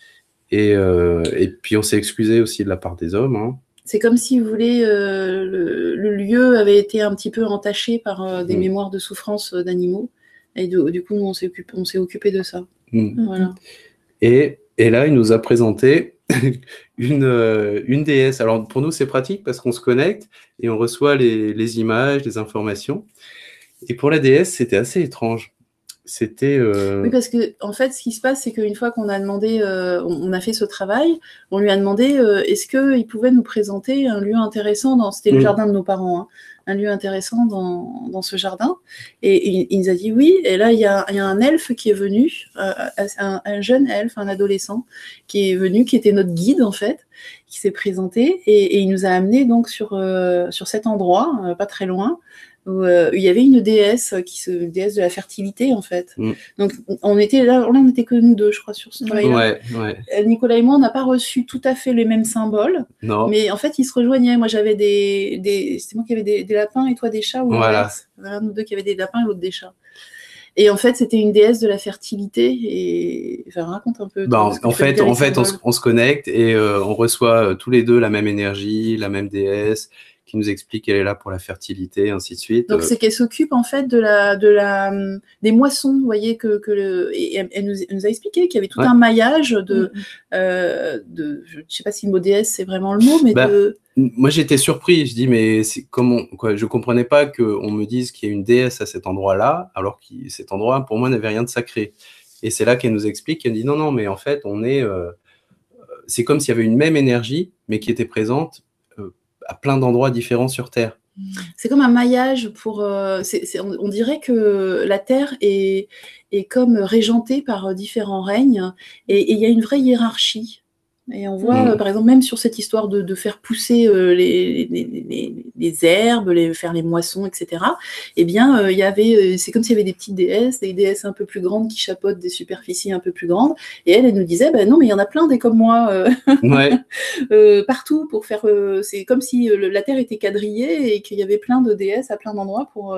[SPEAKER 2] Et, euh, et puis on s'est excusé aussi de la part des hommes. Hein.
[SPEAKER 3] C'est comme si, vous voulez, euh, le, lieu avait été un petit peu entaché par euh, des mm. mémoires de souffrance d'animaux. Et du, coup, on s'est occupé, occupé de ça.
[SPEAKER 2] Mm. Voilà. Et, et, là, il nous a présenté une, une déesse. Alors pour nous, c'est pratique parce qu'on se connecte et on reçoit les, les images, les informations. Et pour la DS, c'était assez étrange. C'était. Euh,
[SPEAKER 3] oui, parce que en fait, ce qui se passe, c'est qu'une fois qu'on a demandé, euh, on a fait ce travail, on lui a demandé euh, est-ce qu'il pouvait nous présenter un lieu intéressant dans. C'était le mm. jardin de nos parents, hein, un lieu intéressant dans, dans ce jardin. Et il, nous a dit oui. Et là, il y a, y a un elfe qui est venu, un, un, jeune elfe, un adolescent, qui est venu, qui était notre guide en fait, qui s'est présenté et, et, il nous a amené donc sur, sur cet endroit, pas très loin où euh, il y avait une déesse qui se déesse de la fertilité en fait.
[SPEAKER 2] Mm.
[SPEAKER 3] Donc on était là, là on était que nous deux, je crois, sur ce travail-là.
[SPEAKER 2] Ouais, ouais.
[SPEAKER 3] Euh, Nicolas et moi, on n'a pas reçu tout à fait les mêmes symboles,
[SPEAKER 2] Non.
[SPEAKER 3] mais en fait, ils se rejoignaient. Moi, j'avais des, des... c'était moi qui avais des, des lapins et toi des chats ou
[SPEAKER 2] Voilà.
[SPEAKER 3] Voilà, nous deux qui avaient des lapins et l'autre des chats. Et en fait, c'était une déesse de la fertilité. Et enfin, raconte un peu.
[SPEAKER 2] Bah, en, fait, en fait, on, se-
[SPEAKER 3] symboles.
[SPEAKER 2] on se connecte et euh, on reçoit euh, tous les deux la même énergie, la même déesse qui nous explique qu'elle est là pour la fertilité, ainsi de suite.
[SPEAKER 3] Donc
[SPEAKER 2] Euh,
[SPEAKER 3] c'est qu'elle s'occupe en fait de la de la hum, des moissons, vous voyez que, que le et elle, nous, elle nous a expliqué qu'il y avait tout
[SPEAKER 2] Ouais.
[SPEAKER 3] un maillage de
[SPEAKER 4] Mm.
[SPEAKER 3] euh, de je sais pas si le mot déesse c'est vraiment le mot mais
[SPEAKER 2] Bah,
[SPEAKER 3] de
[SPEAKER 2] Moi, j'étais surpris. Je dis, mais comment quoi Je comprenais pas qu'on me dise qu'il y a une déesse à cet endroit-là, alors que cet endroit, pour moi, n'avait rien de sacré. Et c'est là qu'elle nous explique. Elle dit, non, non, mais en fait, on est. euh, c'est comme s'il y avait une même énergie, mais qui était présente euh, à plein d'endroits différents sur Terre.
[SPEAKER 3] c'est comme un maillage pour euh, on, on dirait que la terre est est comme régentée par euh, différents règnes et il y a une vraie hiérarchie. Et on voit,
[SPEAKER 2] Mhm.
[SPEAKER 3] euh, par exemple, même sur cette histoire de, de faire pousser euh, les, les, les- les herbes, les, faire les moissons, etc., eh bien, euh, il y avait, c'est comme s'il y avait des petites déesses, des déesses un peu plus grandes qui chapeautent des superficies un peu plus grandes. Et elle, elle nous disait, ben non, mais il y en a plein des comme moi
[SPEAKER 2] Ouais,
[SPEAKER 3] partout pour faire. c'est comme si le- la Terre était quadrillée et qu'il y avait plein de déesses à plein d'endroits pour.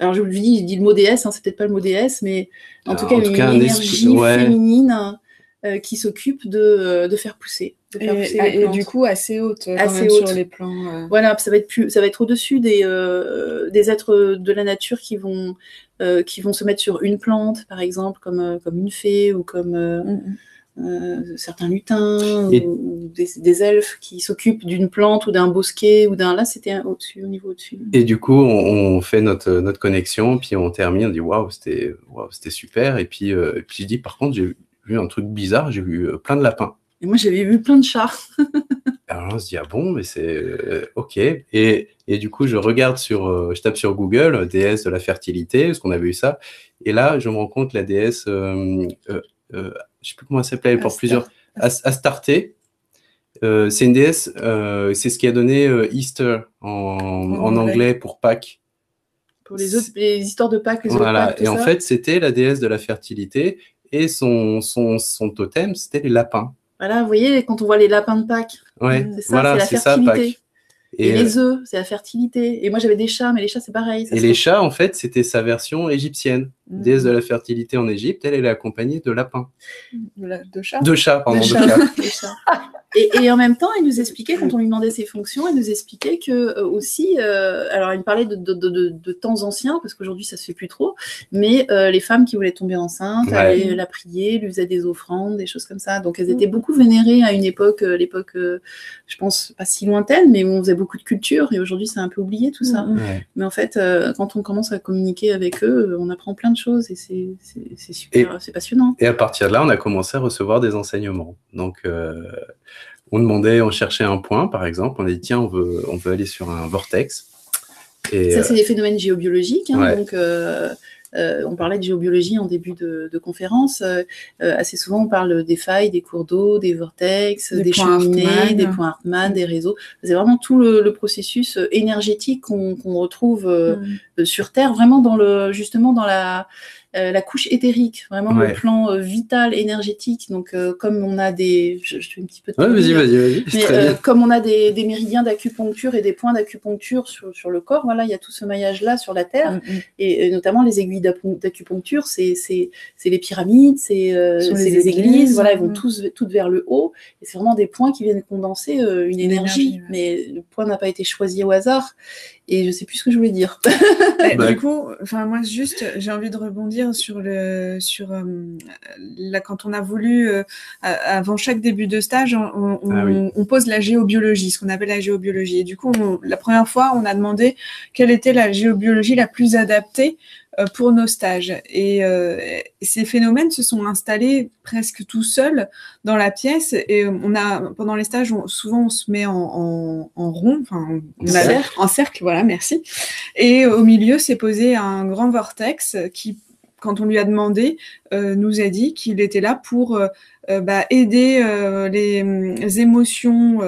[SPEAKER 3] alors je vous le dis, je dis le mot déesse, hein, c'est peut-être pas le mot déesse, mais en tout cas,
[SPEAKER 2] en tout cas,
[SPEAKER 3] une
[SPEAKER 2] un
[SPEAKER 3] énergie
[SPEAKER 2] esprit- ouais.
[SPEAKER 3] féminine euh, qui s'occupe de, euh, de faire pousser. De faire
[SPEAKER 4] Et,
[SPEAKER 3] pousser les
[SPEAKER 4] et
[SPEAKER 3] plantes.
[SPEAKER 4] du coup, assez haute, quand
[SPEAKER 3] Assez
[SPEAKER 4] même,
[SPEAKER 3] haute.
[SPEAKER 4] sur les plans. euh.
[SPEAKER 3] Voilà, ça va être plus, ça va être au-dessus des, euh, des êtres de la nature qui vont, euh, qui vont se mettre sur une plante, par exemple, comme, euh, comme une fée ou comme euh,
[SPEAKER 4] Mm, mm.
[SPEAKER 3] euh, certains lutins
[SPEAKER 2] Et-
[SPEAKER 3] ou, ou des, des elfes qui s'occupent d'une plante ou d'un bosquet ou d'un. Là, c'était un- au-dessus, au niveau au-dessus.
[SPEAKER 2] Et du coup, on, on fait notre, notre connexion, puis on termine, on dit waouh, c'était waouh, c'était super. Et puis, euh, et puis je dis par contre, j'ai vu un truc bizarre, j'ai vu euh, plein de lapins.
[SPEAKER 3] Et moi, j'avais vu plein de chats.
[SPEAKER 2] Alors on se dit ah bon, mais c'est euh, ok. Et, et du coup, je regarde sur, euh, je tape sur Google déesse de la fertilité, parce qu'on avait eu ça. Et là, je me rends compte la déesse, euh, je sais plus comment elle s'appelait, elle porte
[SPEAKER 4] Astar-
[SPEAKER 2] plusieurs As- Astarté. C'est une déesse, c'est ce qui a donné Easter en, en
[SPEAKER 4] anglais.
[SPEAKER 2] pour Pâques.
[SPEAKER 3] Pour les autres, les histoires de Pâques, les autres
[SPEAKER 2] Voilà,
[SPEAKER 3] Pâques, tout
[SPEAKER 2] et en fait, c'était la déesse de la fertilité et son, son, son totem, c'était les lapins.
[SPEAKER 3] Voilà, vous voyez, quand on voit les lapins de Pâques,
[SPEAKER 2] Ouais,
[SPEAKER 3] c'est ça,
[SPEAKER 2] voilà,
[SPEAKER 3] c'est la
[SPEAKER 2] ça,
[SPEAKER 3] fertilité.
[SPEAKER 2] Pâques.
[SPEAKER 3] Et,
[SPEAKER 2] Et, euh,
[SPEAKER 3] les œufs, c'est la fertilité. Et moi, j'avais des chats, mais les chats, c'est pareil. ça
[SPEAKER 2] et les chats, en fait, c'était sa version égyptienne.
[SPEAKER 4] Mm.
[SPEAKER 2] Déesse de la fertilité en Égypte, elle, elle est accompagnée de lapins.
[SPEAKER 4] De, la- de chat.
[SPEAKER 2] Chats, pardon, de
[SPEAKER 3] chats,
[SPEAKER 2] chats.
[SPEAKER 3] chats. Et, et en même temps, il nous expliquait, quand on lui demandait ses fonctions, il nous expliquait que euh, aussi, euh, alors il me parlait de, de, de, de- de temps anciens, parce qu'aujourd'hui ça se fait plus trop, mais euh, les femmes qui voulaient tomber enceintes
[SPEAKER 2] Ouais.
[SPEAKER 3] allaient la prier, lui faisaient des offrandes, des choses comme ça. Donc elles étaient
[SPEAKER 4] Mhm.
[SPEAKER 3] beaucoup vénérées à une époque, euh, l'époque, euh, je pense, pas si lointaine, mais où on faisait beaucoup de culture, et aujourd'hui c'est un peu oublié tout ça.
[SPEAKER 4] Mm, mm.
[SPEAKER 2] Ouais.
[SPEAKER 3] Mais en fait, euh, quand on commence à communiquer avec eux, on apprend plein de choses, et c'est super, c'est passionnant.
[SPEAKER 2] Et à partir de là, on a commencé à recevoir des enseignements. Donc, euh, on demandait, on cherchait un point, par exemple. On a dit, tiens, on veut, on veut aller sur un vortex. Et,
[SPEAKER 3] Ça, c'est des phénomènes géobiologiques. hein,
[SPEAKER 2] Ouais.
[SPEAKER 3] donc, euh, euh, on parlait de géobiologie en début de, de conférence. Euh, euh, assez souvent, on parle des failles, des cours d'eau, des vortex,
[SPEAKER 4] Des
[SPEAKER 3] cheminées,
[SPEAKER 4] Hartmann.
[SPEAKER 3] des points Hartmann, des réseaux. C'est vraiment tout le, le processus euh, énergétique qu'on retrouve euh,
[SPEAKER 4] Mm.
[SPEAKER 3] euh, sur Terre, vraiment dans le, justement dans la, euh, la couche éthérique, vraiment
[SPEAKER 2] Ouais.
[SPEAKER 3] le plan euh, vital, énergétique. Donc, euh, comme on a des. Je, je fais un petit peu de
[SPEAKER 2] Ouais, vas-y,
[SPEAKER 3] théorie,
[SPEAKER 2] vas-y, vas-y.
[SPEAKER 3] mais
[SPEAKER 2] Très
[SPEAKER 3] euh,
[SPEAKER 2] bien.
[SPEAKER 3] comme on a des, des méridiens d'acupuncture et des points d'acupuncture sur, sur le corps, voilà, il y a tout ce maillage-là sur la Terre,
[SPEAKER 4] Mm, mm.
[SPEAKER 3] et, et notamment les aiguilles d'acupuncture, c'est c'est- c'est les pyramides, c'est euh,
[SPEAKER 4] les
[SPEAKER 3] les, églises,
[SPEAKER 4] églises,
[SPEAKER 3] voilà, elles vont
[SPEAKER 4] mm.
[SPEAKER 3] tous toutes vers le haut, et c'est vraiment des points qui viennent condenser euh, une
[SPEAKER 4] Une
[SPEAKER 3] énergie,
[SPEAKER 4] énergie, ouais.
[SPEAKER 3] mais le point n'a pas été choisi au hasard, et je sais plus ce que je voulais dire.
[SPEAKER 4] Bah, du coup, enfin moi juste, j'ai envie de rebondir sur le sur euh, là quand on a voulu euh, avant chaque début de stage, on, on-
[SPEAKER 2] Ah oui.
[SPEAKER 4] on pose la géobiologie, ce qu'on appelle la géobiologie. Et du coup, on- la première fois, on a demandé quelle était la géobiologie la plus adaptée pour nos stages. Et euh, ces phénomènes se sont installés presque tout seuls dans la pièce. Et on a pendant les stages, on- souvent on se met en, en, en rond, enfin
[SPEAKER 2] En cercle.
[SPEAKER 4] en cercle, voilà, merci. Et au milieu, s'est posé un grand vortex qui quand on lui a demandé, nous a dit qu'il était là pour bah, aider les, les, émotions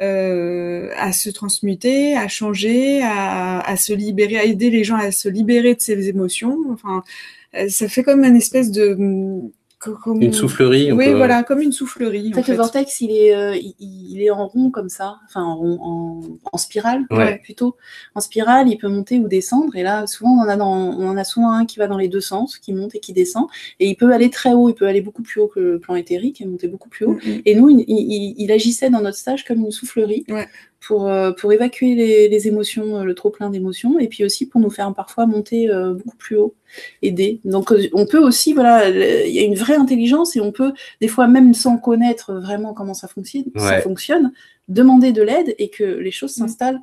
[SPEAKER 4] à se transmuter, à changer, à, à, se libérer, à aider les gens à se libérer de ces émotions. Enfin, ça fait comme une espèce de
[SPEAKER 2] une soufflerie.
[SPEAKER 4] Oui, voilà, comme une soufflerie.
[SPEAKER 3] En fait, le vortex, il est, euh, il, est en rond comme ça, enfin en, rond, en, spirale plutôt. En spirale, il peut monter ou descendre. Et là, souvent, on en a dans, on en a souvent un qui va dans les deux sens, qui monte et qui descend. Et il peut aller très haut, il peut aller beaucoup plus haut que le plan éthérique et monter beaucoup plus haut. Mm-hmm. Et nous, il, il, agissait dans notre stage comme une soufflerie. Ouais pour, euh, pour évacuer les, émotions, euh, le trop plein d'émotions, et puis aussi pour nous faire parfois monter euh, beaucoup plus haut, aider. Donc on peut aussi, voilà, il y a une vraie intelligence et on peut, des fois même sans connaître vraiment comment ça fonctionne, ça fonctionne demander de l'aide et que les choses mm. s'installent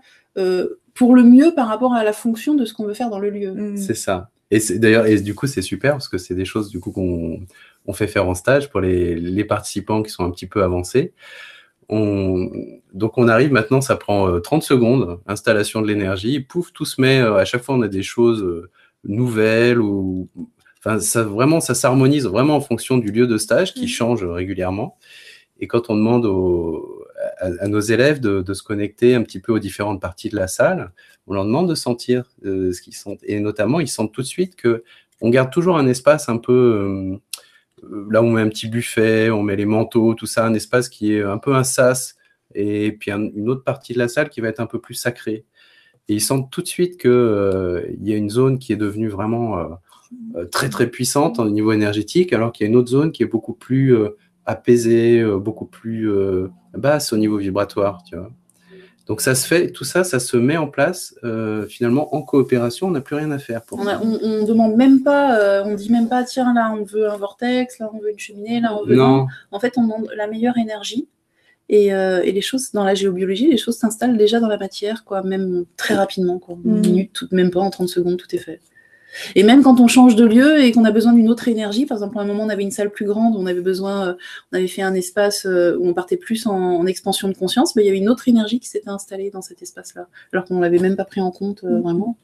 [SPEAKER 3] pour le mieux par rapport à la fonction de ce qu'on veut faire dans le lieu.
[SPEAKER 2] Mm. C'est ça. Et d'ailleurs, et du coup, c'est super parce que c'est des choses du coup qu'on on fait faire en stage pour les, les, participants qui sont un petit peu avancés donc on arrive maintenant, ça prend 30 euh, secondes, installation de l'énergie, pouf, tout se met, euh, à chaque fois on a des choses euh, nouvelles ou enfin ça vraiment ça s'harmonise vraiment en fonction du lieu de stage qui mmh. change régulièrement. Et quand on demande à, nos élèves de, se connecter un petit peu aux différentes parties de la salle, on leur demande de sentir ce qu'ils sentent. Et notamment, ils sentent tout de suite que on garde toujours un espace un peu là, on met un petit buffet, on met les manteaux, tout ça, un espace qui est un peu un sas, et puis une autre partie de la salle qui va être un peu plus sacrée. Et ils sentent tout de suite qu'il euh, y a une zone qui est devenue vraiment euh, euh, très très puissante au niveau énergétique, alors qu'il y a une autre zone qui est beaucoup plus apaisée, beaucoup plus basse au niveau vibratoire, tu vois. Donc ça se fait, tout ça, ça se met en place euh, finalement en coopération. On n'a plus rien à faire.
[SPEAKER 3] Pour on, ne demande même pas, euh, on dit même pas tiens là on veut un vortex, là on veut une cheminée, là on veut. Non. En fait, on demande la meilleure énergie. Et, euh, et, les choses dans la géobiologie, les choses s'installent déjà dans la matière, quoi, même très rapidement, quoi. Une mm. minute, tout, même pas en 30 secondes, tout est fait. Et même quand on change de lieu et qu'on a besoin d'une autre énergie, par exemple, à un moment, on avait une salle plus grande, on avait besoin, euh, on avait fait un espace euh, où on partait plus en, expansion de conscience, mais il y avait une autre énergie qui s'était installée dans cet espace-là, alors qu'on ne l'avait même pas pris en compte euh, vraiment.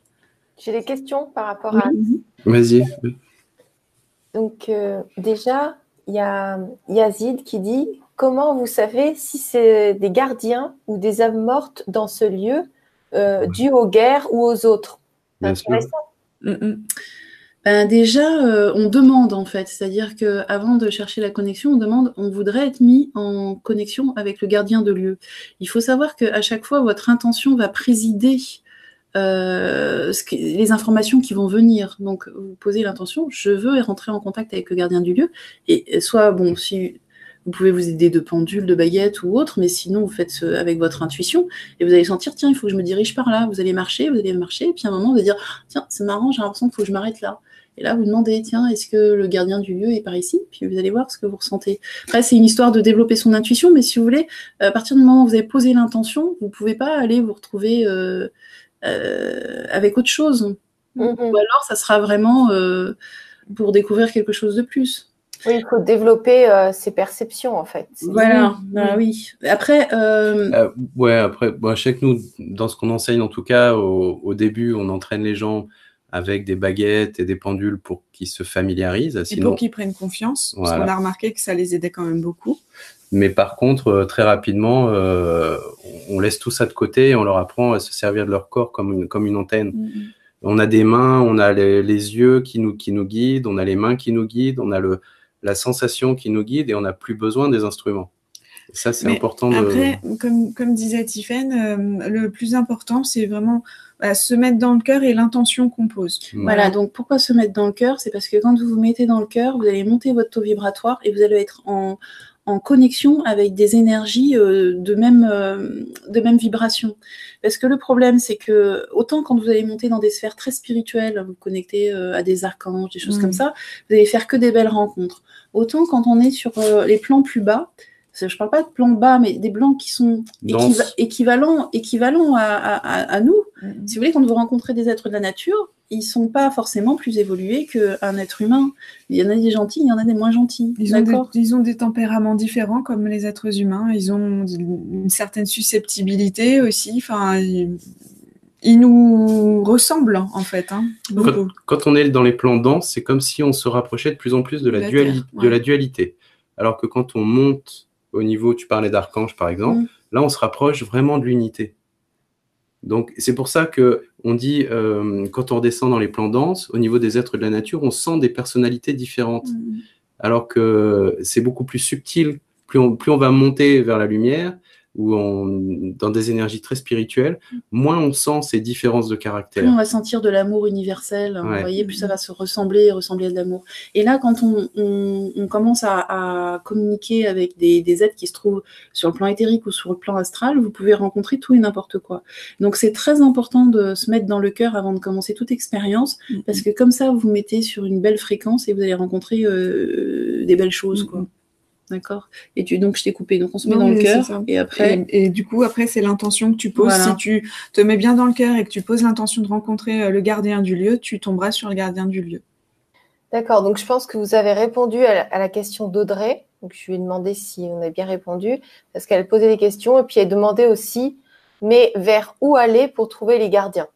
[SPEAKER 1] J'ai des questions par rapport à.
[SPEAKER 2] Vas-y.
[SPEAKER 1] Donc, déjà, il y a Yazid qui dit Comment vous savez si c'est des gardiens ou des âmes mortes dans ce lieu, dû aux guerres ou aux autres? C'est intéressant. Mm,
[SPEAKER 3] mm. Ben déjà, euh, on demande en fait, c'est-à-dire qu'avant de chercher la connexion, on demande, on voudrait être mis en connexion avec le gardien de lieu. Il faut savoir qu'à chaque fois, votre intention va présider euh, les informations qui vont venir. Donc, vous posez l'intention, je veux rentrer en contact avec le gardien du lieu, et soit, bon, si vous pouvez vous aider de pendule, de baguette ou autre, mais sinon vous faites avec votre intuition et vous allez sentir, tiens, il faut que je me dirige par là. Vous allez marcher, vous allez marcher, et puis à un moment vous allez dire, tiens, c'est marrant, j'ai l'impression qu'il faut que je m'arrête là. Et là, vous demandez, tiens, est-ce que le gardien du lieu est par ici? Puis vous allez voir ce que vous ressentez. Après, c'est une histoire de développer son intuition, mais si vous voulez, à partir du moment où vous avez posé l'intention, vous ne pouvez pas aller vous retrouver euh, euh, avec autre chose. Ou alors, ça sera vraiment euh, pour découvrir quelque chose de plus.
[SPEAKER 1] Oui, il faut développer euh, ses perceptions en fait.
[SPEAKER 3] Voilà, bah oui. Après. Euh...
[SPEAKER 2] euh ouais, après, bon, je sais que nous, dans ce qu'on enseigne, en tout cas, au, début, on entraîne les gens avec des baguettes et des pendules pour qu'ils se familiarisent.
[SPEAKER 4] Et pour qu'ils prennent confiance. Parce qu'on a remarqué que ça les aidait quand même beaucoup.
[SPEAKER 2] Mais par contre, très rapidement, on laisse tout ça de côté et on leur apprend à se servir de leur corps comme une, comme une antenne. Mm-hmm. On a des mains, on a les, les, yeux qui nous, qui nous guident, on a les mains qui nous guident, on a le, la sensation qui nous guide et on n'a plus besoin des instruments. ça, c'est important.
[SPEAKER 4] Après, comme, comme disait Tiffen, euh, le plus important, c'est vraiment bah, se mettre dans le cœur et l'intention qu'on pose.
[SPEAKER 3] Voilà, donc pourquoi se mettre dans le cœur? C'est parce que quand vous vous mettez dans le cœur, vous allez monter votre taux vibratoire et vous allez être en, en connexion avec des énergies euh, de, même, euh, de même vibration. Parce que le problème, c'est que autant quand vous allez monter dans des sphères très spirituelles, vous connectez euh, à des archanges, des choses comme mm. ça, vous allez faire que des belles rencontres. Autant quand on est sur les plans plus bas, je ne parle pas de plans bas, mais des blancs qui sont équivalents, équivalents à, nous. Mm. Si vous voulez, quand vous rencontrez des êtres de la nature, ils sont pas forcément plus évolués qu'un être humain. Il y en a des gentils, il y en a des moins gentils.
[SPEAKER 4] Ils ont des, ils ont des tempéraments différents comme les êtres humains. Ils ont une certaine susceptibilité aussi. Enfin, il nous ressemble en fait. Hein,
[SPEAKER 2] quand, quand, on est dans les plans denses, c'est comme si on se rapprochait de plus en plus de la, de la dualité. Alors que quand on monte au niveau, tu parlais d'archange par exemple, mm. là on se rapproche vraiment de l'unité. Donc c'est pour ça que on dit euh, quand on redescend dans les plans denses, au niveau des êtres de la nature, on sent des personnalités différentes. Mm. Alors que c'est beaucoup plus subtil. Plus on, plus on va monter vers la lumière, ou dans des énergies très spirituelles, moins on sent ces différences de caractère.
[SPEAKER 3] Plus on va sentir de l'amour universel, vous voyez, plus ça va se ressembler et ressembler à de l'amour. Et là, quand on, commence à, communiquer avec des, des, êtres qui se trouvent sur le plan éthérique ou sur le plan astral, vous pouvez rencontrer tout et n'importe quoi. Donc c'est très important de se mettre dans le cœur avant de commencer toute expérience, mm-hmm. parce que comme ça, vous vous mettez sur une belle fréquence et vous allez rencontrer euh, des belles choses. Quoi. D'accord Et tu, donc, je t'ai coupé. Donc, on se met dans le cœur. Et après.
[SPEAKER 4] Et, du coup, après, c'est l'intention que tu poses. Si tu te mets bien dans le cœur et que tu poses l'intention de rencontrer euh, le gardien du lieu, tu tomberas sur le gardien du lieu.
[SPEAKER 1] D'accord. Donc, je pense que vous avez répondu à la, question d'Audrey. Donc, je lui ai demandé si on a bien répondu. Parce qu'elle posait des questions. Et puis, elle demandait aussi, mais vers où aller pour trouver les gardiens?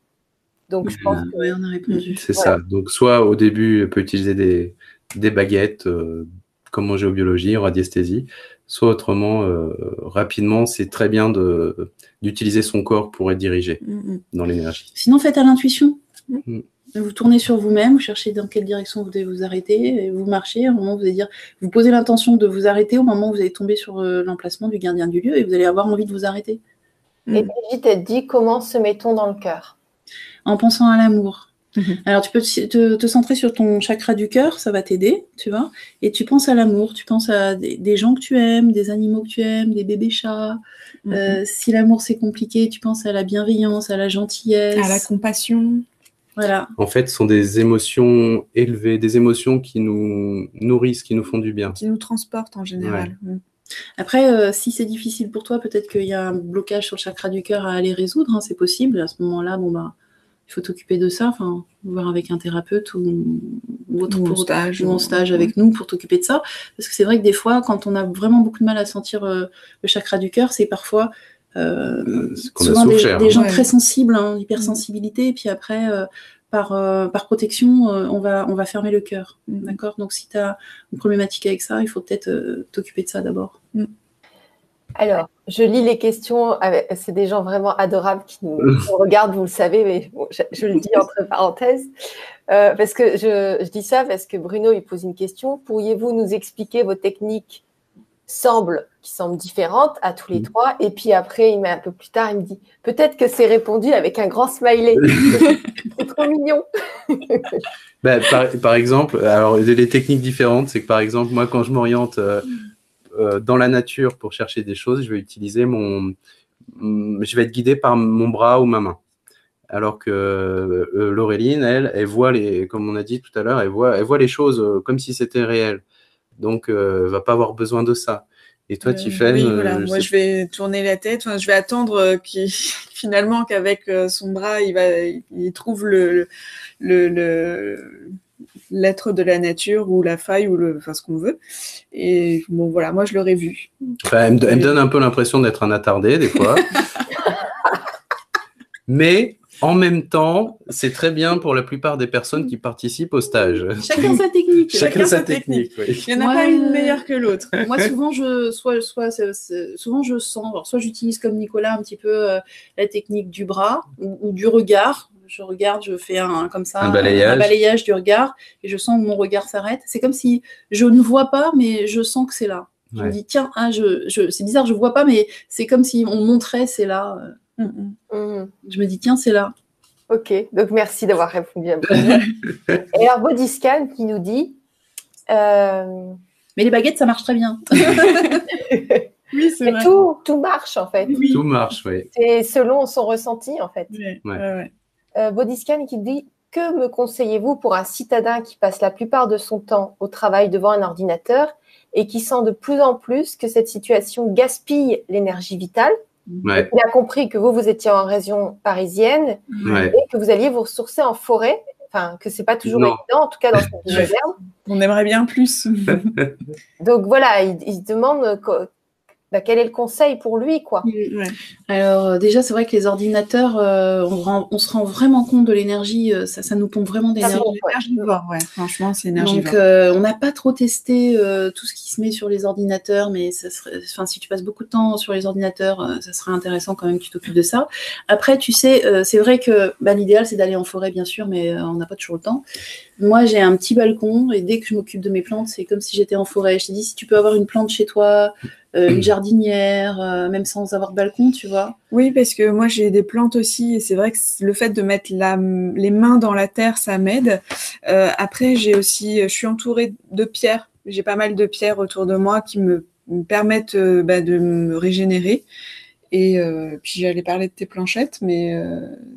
[SPEAKER 3] Donc, je pense que. Oui, on a répondu.
[SPEAKER 2] C'est ça. Donc, soit au début, elle peut utiliser des, des baguettes. Euh, comme en géobiologie, en radiesthésie, soit autrement, euh, rapidement, c'est très bien d'utiliser son corps pour être dirigé mm, mm. dans l'énergie.
[SPEAKER 3] Sinon, faites à l'intuition. Mm. Vous tournez sur vous-même, vous cherchez dans quelle direction vous devez vous arrêter, et vous marchez. Au moment où vous allez dire, vous posez l'intention de vous arrêter au moment où vous allez tomber sur euh, l'emplacement du gardien du lieu et vous allez avoir envie de vous arrêter.
[SPEAKER 1] Et Brigitte, elle dit comment se met-on dans le cœur?
[SPEAKER 3] En pensant à l'amour. Mhm. Alors, tu peux te, centrer sur ton chakra du cœur, ça va t'aider, tu vois. Et tu penses à l'amour, tu penses à des, gens que tu aimes, des animaux que tu aimes, des bébés chats. Mhm. Euh, si l'amour c'est compliqué, tu penses à la bienveillance, à la gentillesse,
[SPEAKER 4] à la compassion.
[SPEAKER 3] Voilà.
[SPEAKER 2] En fait, ce sont des émotions élevées, des émotions qui nous nourrissent, qui nous font du bien.
[SPEAKER 4] Qui nous transportent en général. Mm.
[SPEAKER 3] Après, euh, si c'est difficile pour toi, peut-être qu'il y a un blocage sur le chakra du cœur à aller résoudre, hein, c'est possible. À ce moment-là, bon bah il faut t'occuper de ça, enfin, voir avec un thérapeute ou, autre
[SPEAKER 4] ou en stage,
[SPEAKER 3] en stage avec nous pour t'occuper de ça. Parce que c'est vrai que des fois, quand on a vraiment beaucoup de mal à sentir euh, le chakra du cœur, c'est parfois euh, euh, souvent des, gens très sensibles, hein, hypersensibilité, et puis après, par, par protection, on, va, on va fermer le cœur. Mm. D'accord? Donc si tu as une problématique avec ça, il faut peut-être t'occuper de ça d'abord. Mm.
[SPEAKER 1] Alors, je lis les questions. C'est des gens vraiment adorables qui nous, regardent, vous le savez, mais je, le dis entre parenthèses. Euh, parce que je, dis ça parce que Bruno, il pose une question. Pourriez-vous nous expliquer vos techniques semblent, qui semblent différentes à tous les mm. trois? Et puis après, il met un peu plus tard, il me dit peut-être que c'est répondu avec un grand smiley. c'est trop mignon.
[SPEAKER 2] Ben, par, exemple, alors les techniques différentes, c'est que par exemple, moi, quand je m'oriente. Euh, euh, dans la nature pour chercher des choses, je vais utiliser mon, je vais être guidé par mon bras ou ma main. Alors que euh, Laureline, elle, elle voit les, comme on a dit tout à l'heure, elle voit, elle voit les choses euh, comme si c'était réel. Donc, euh, va pas avoir besoin de ça. Et toi, tu fais.
[SPEAKER 4] Oui, voilà. Moi, je vais tourner la tête. Enfin, je vais attendre qu'il finalement qu'avec son bras, il va, il trouve le, le, le l'être de la nature ou la faille ou le, enfin, ce qu'on veut. Et bon, voilà, moi je l'aurais vu.
[SPEAKER 2] elle, me, donne un peu l'impression d'être un attardé des fois. Mais en même temps, c'est très bien pour la plupart des personnes qui participent au stage.
[SPEAKER 3] Chacun sa technique.
[SPEAKER 2] Chacun, sa technique.
[SPEAKER 4] Il n'y en a pas une meilleure que l'autre.
[SPEAKER 3] Moi, souvent, je, soit, soit, souvent, je sens, soit j'utilise comme Nicolas un petit peu euh, la technique du bras ou du regard je regarde, je fais un comme ça,
[SPEAKER 2] un balayage.
[SPEAKER 3] du regard, et je sens que mon regard s'arrête. C'est comme si je ne vois pas, mais je sens que c'est là. Je me dis, tiens, ah, je, c'est bizarre, je vois pas, mais c'est comme si on montrait, c'est là. Mm, mm. Mm. Je me dis, tiens, c'est là.
[SPEAKER 1] Ok, donc merci d'avoir répondu à Et alors, Bodyscan qui nous dit. Euh,
[SPEAKER 3] mais les baguettes, ça marche très bien.
[SPEAKER 1] oui, c'est vrai. Tout, tout marche, en fait.
[SPEAKER 2] Tout marche, oui.
[SPEAKER 1] C'est selon son ressenti, en fait.
[SPEAKER 2] Ouais.
[SPEAKER 1] Euh, Bodyscan qui dit Que me conseillez-vous pour un citadin qui passe la plupart de son temps au travail devant un ordinateur et qui sent de plus en plus que cette situation gaspille l'énergie vitale? Il a compris que vous, vous étiez en région parisienne et que vous alliez vous ressourcer en forêt. Enfin, que c'est pas toujours évident, en tout cas dans cette
[SPEAKER 4] On aimerait bien plus.
[SPEAKER 1] Donc voilà, il, se demande bah, quel est le conseil pour lui quoi?
[SPEAKER 3] Alors euh, déjà, c'est vrai que les ordinateurs, euh, on, se rend vraiment compte de l'énergie, euh, ça, ça, nous pompe vraiment d'énergie.
[SPEAKER 4] ouais. Franchement, c'est énergivore.
[SPEAKER 3] Donc, on n'a pas trop testé tout ce qui se met sur les ordinateurs, mais ça serait, enfin, si tu passes beaucoup de temps sur les ordinateurs, ça serait intéressant quand même que tu t'occupes de ça. Après, tu sais, c'est vrai que bah, l'idéal, c'est d'aller en forêt, bien sûr, mais on n'a pas toujours le temps. Moi, j'ai un petit balcon et dès que je m'occupe de mes plantes, c'est comme si j'étais en forêt. Je t'ai dit, si tu peux avoir une plante chez toi, une jardinière, euh, même sans avoir de balcon, tu vois.
[SPEAKER 4] Oui, parce que moi j'ai des plantes aussi et c'est vrai que le fait de mettre la, les mains dans la terre, ça m'aide. Euh, après, j'ai aussi, je suis entourée de pierres. J'ai pas mal de pierres autour de moi qui me, permettent bah, de me régénérer. Et puis j'allais parler de tes planchettes, mais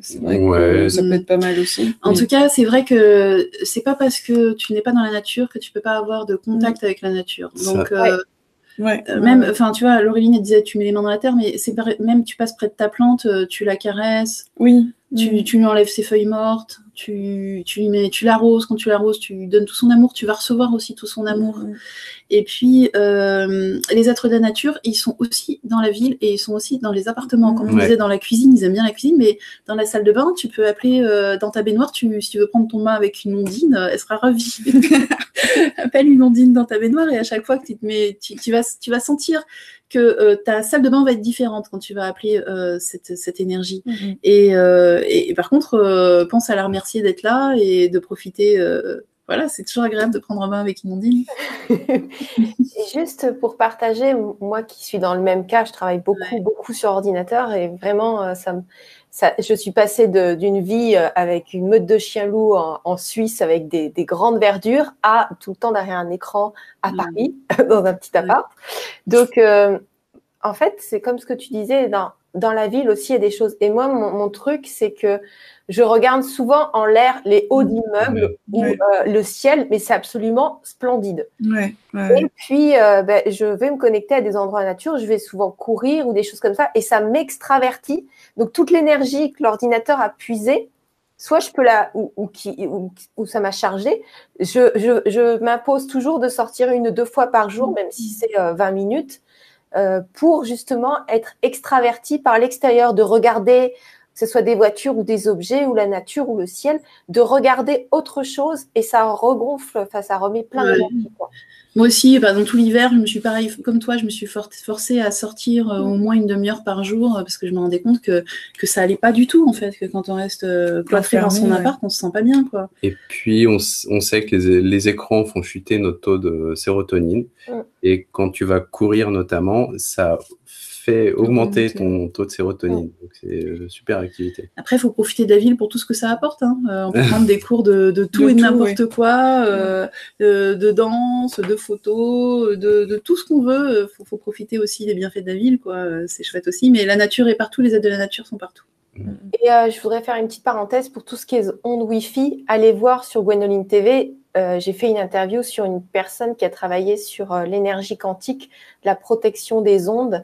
[SPEAKER 4] c'est vrai que ça peut être pas mal aussi.
[SPEAKER 3] En tout cas, c'est vrai que c'est pas parce que tu n'es pas dans la nature que tu peux pas avoir de contact avec la nature. Donc
[SPEAKER 4] Ouais,
[SPEAKER 3] euh, même, enfin, tu vois, Laureline elle disait tu mets les mains dans la terre, mais c'est même tu passes près de ta plante, euh, tu la caresses,
[SPEAKER 4] oui,
[SPEAKER 3] tu, tu lui enlèves ses feuilles mortes, tu, tu lui mets, tu l'arroses, quand tu l'arroses, tu lui donnes tout son amour, tu vas recevoir aussi tout son amour. Et puis, euh, les êtres de la nature, ils sont aussi dans la ville et ils sont aussi dans les appartements. Comme on disait dans la cuisine, ils aiment bien la cuisine, mais dans la salle de bain, tu peux appeler euh, dans ta baignoire, tu, si tu veux prendre ton bain avec une ondine, elle sera ravie. Appelle une ondine dans ta baignoire et à chaque fois que tu te mets, tu, tu vas, tu vas sentir que euh, ta salle de bain va être différente quand tu vas appeler euh, cette, cette, énergie. Mhm. et, euh, et, par contre, pense à la remercier d'être là et de profiter. voilà, c'est toujours agréable de prendre un bain avec Imondine.
[SPEAKER 1] et juste pour partager, moi qui suis dans le même cas, je travaille beaucoup, beaucoup sur ordinateur et vraiment, ça me je suis passée d'une vie avec une meute de chiens loups en, Suisse avec des, des, grandes verdures à tout le temps derrière un écran à mmh. Paris, dans un petit appart. Donc, euh, en fait, c'est comme ce que tu disais, dans, dans la ville aussi, il y a des choses. Et moi, mon, mon truc, c'est que je regarde souvent en l'air les hauts d'immeubles ou euh, le ciel, mais c'est absolument splendide.
[SPEAKER 4] Et
[SPEAKER 1] puis, euh, ben, je vais me connecter à des endroits nature, je vais souvent courir ou des choses comme ça, et ça m'extravertit. Donc, toute l'énergie que l'ordinateur a puisée, soit je peux la, ou, ou, qui, ou, ça m'a chargé, je, je, je m'impose toujours de sortir une ou deux fois par jour, même si c'est 20 euh, pour justement être extraverti par l'extérieur, de regarder que ce soit des voitures ou des objets ou la nature ou le ciel, de regarder autre chose et ça regonfle, enfin ça remet plein de
[SPEAKER 3] Moi aussi, bah, dans tout l'hiver, je me suis pareil comme toi, je me suis forcée à sortir euh, au moins une demi-heure par jour euh, parce que je me rendais compte que, que ça allait pas du tout en fait, que quand on reste euh, cloîtré dans son appart, on se sent pas bien quoi.
[SPEAKER 2] Et puis on, on sait que les, les, écrans font chuter notre taux de sérotonine. Et quand tu vas courir notamment, ça fait augmenter ton taux de sérotonine. Donc, c'est une super activité.
[SPEAKER 3] Après, il faut profiter de la ville pour tout ce que ça apporte. Hein. Euh, on peut prendre des cours de, tout et de n'importe quoi, euh, de, danse, de photos, de, tout ce qu'on veut. Il faut, profiter aussi des bienfaits de la ville. quoi. C'est chouette aussi. Mais la nature est partout, les aides de la nature sont partout.
[SPEAKER 1] Mm. Et euh, je voudrais faire une petite parenthèse pour tout ce qui est ondes Wi-Fi. Allez voir sur Gwenoline TV. j'ai fait une interview sur une personne qui a travaillé sur l'énergie quantique, la protection des ondes.